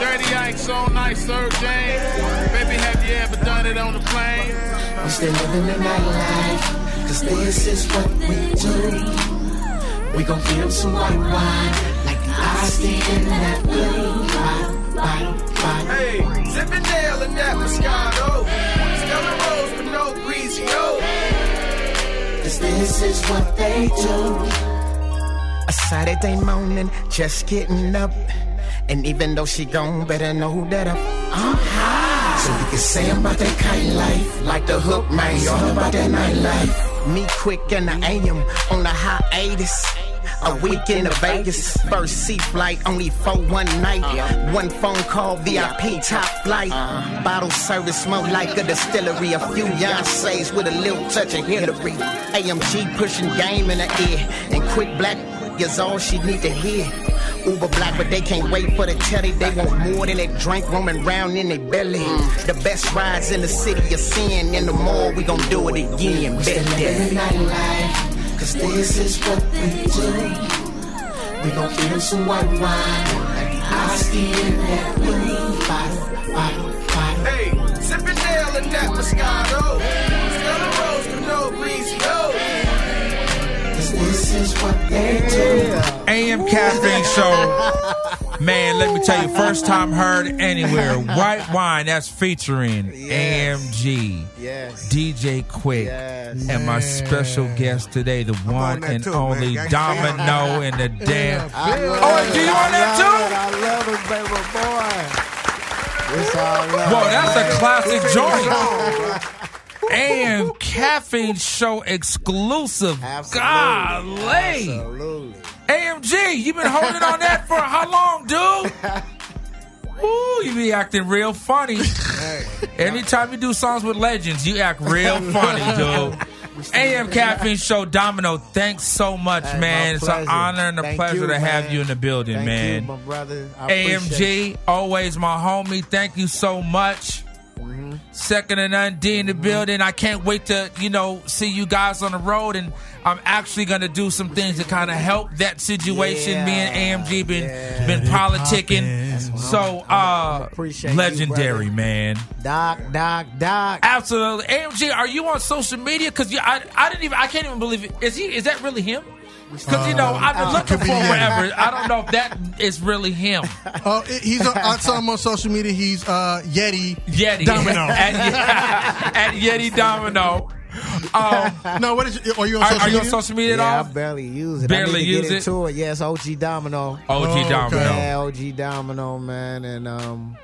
Dirty Ike's on ice, Sir James. Baby, have you ever done it on the plane? We still living the nightlife. Cause this is what we do. We gon' them some white wine. Like the tea in that blue Hey, sipping down in that Moscato. Still a rose, but no breezy. Cause this is what they do. A Saturday morning, just getting up. And even though she gone, better know that I'm, I'm high. So we can say I'm about that kite life. Like the hook, man. It's all about that nightlife. Me Quik and I am on the hiatus. A week in the Vegas, first seat flight, only for one night. One phone call, VIP top flight. Bottle service, smoke like a distillery. A few Beyonce's with a little touch of Hillary. AMG pushing game in the air, and quick black is all she need to hear. Uber black, but they can't wait for the telly. They want more than that drink roaming round in their belly. The best rides in the city of sin. In the mall, we gon' do it again. Bet that. Cause this is what we do. We gon' them some white wine. Like the iced in that blue bottle, bottle, bottle. Hey, sipping down in that Moscato. Still a rose, no breezy, oh. Cause this is what they do. AM Caffeine Show. Man, let me tell you, first time heard anywhere. White Wine, that's featuring AMG, Yes. DJ Quik, Yes. and my special guest today, the one that and too, only Gangsta. Domino in the damn. I love Oh, it. do you want that too? I love it, baby boy. It's all love. Whoa, that's a classic joint. AM Caffeine Show exclusive. Absolutely. Golly. Absolutely. AMG, you've been holding on that for how long, dude? Ooh, you be acting real funny. Anytime you do songs with legends, you act real funny, dude. AM Caffeine Show, Domino, thanks so much, Hey, man. It's an honor and a Thank pleasure you, to have man. you in the building, Thank man. you, my brother. I AMG, always my homie. Thank you so much. Mm-hmm. Second and in the building. I can't wait to, you know, see you guys on the road and I'm actually gonna do some things to kind of help that situation. Me and AMG been been politicking. So uh Appreciate you, legendary, brother. man. Doc, Doc, Doc. Absolutely. AMG, are you on social media? Cause you I I didn't even I can't even believe it. Is he is that really him? Because you know I've been looking for him forever. I don't know if that is really him. Oh, it- he's on, I saw him on social media. He's uh, Yeti. Yeti Domino. at, at Yeti Domino. Um, no, what is? Are you on Are- social are you on media? social media at yeah, all? I barely use it. Barely I need to use get it? into it. Yes, OG Domino. OG Oh, okay. Domino. Yeah, OG Domino, man, and um,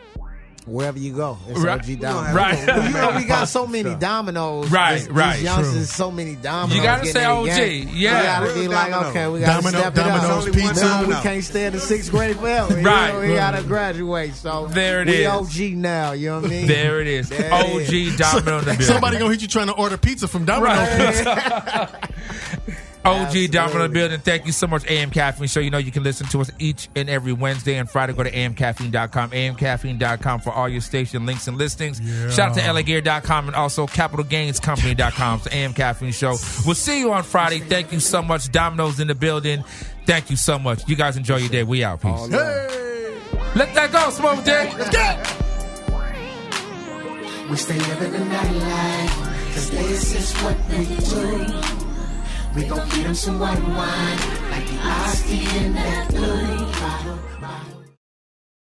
wherever you go. It's Right. OG We Domino. gonna have- Right. You know, we got so many dominoes. Right, These- right. These youngsters, True. so many dominoes. You gotta say OG, game. yeah. We gotta be like, domino. okay, we gotta Domino- step Domino's it up. pizza. Now we can't stay in the sixth grade forever. You Right. know, we gotta graduate. So There it we is. OG now. You know what I mean? There it is. There OG is. Domino in the building. Somebody gonna hit you trying to order pizza from Domino's Pizza. OG Domino in the building. Thank you so much, AM Caffeine Show. You know you can listen to us each and every Wednesday and Friday. Go to amcaffeine.com, amcaffeine.com for all your station links and listings. Shout out to lagear.com and also capitalgainscompany.com. So AM Caffeine Show. We'll see you on Friday. Thank you so much. Domino's in the building. Thank you so much. You guys enjoy your day. We out. Peace. Let that go, Smoke Day. Let's go. We stay living the nightlife, cause this is what we do. We gon' feed them some white wine, like the tea in that blue bottle.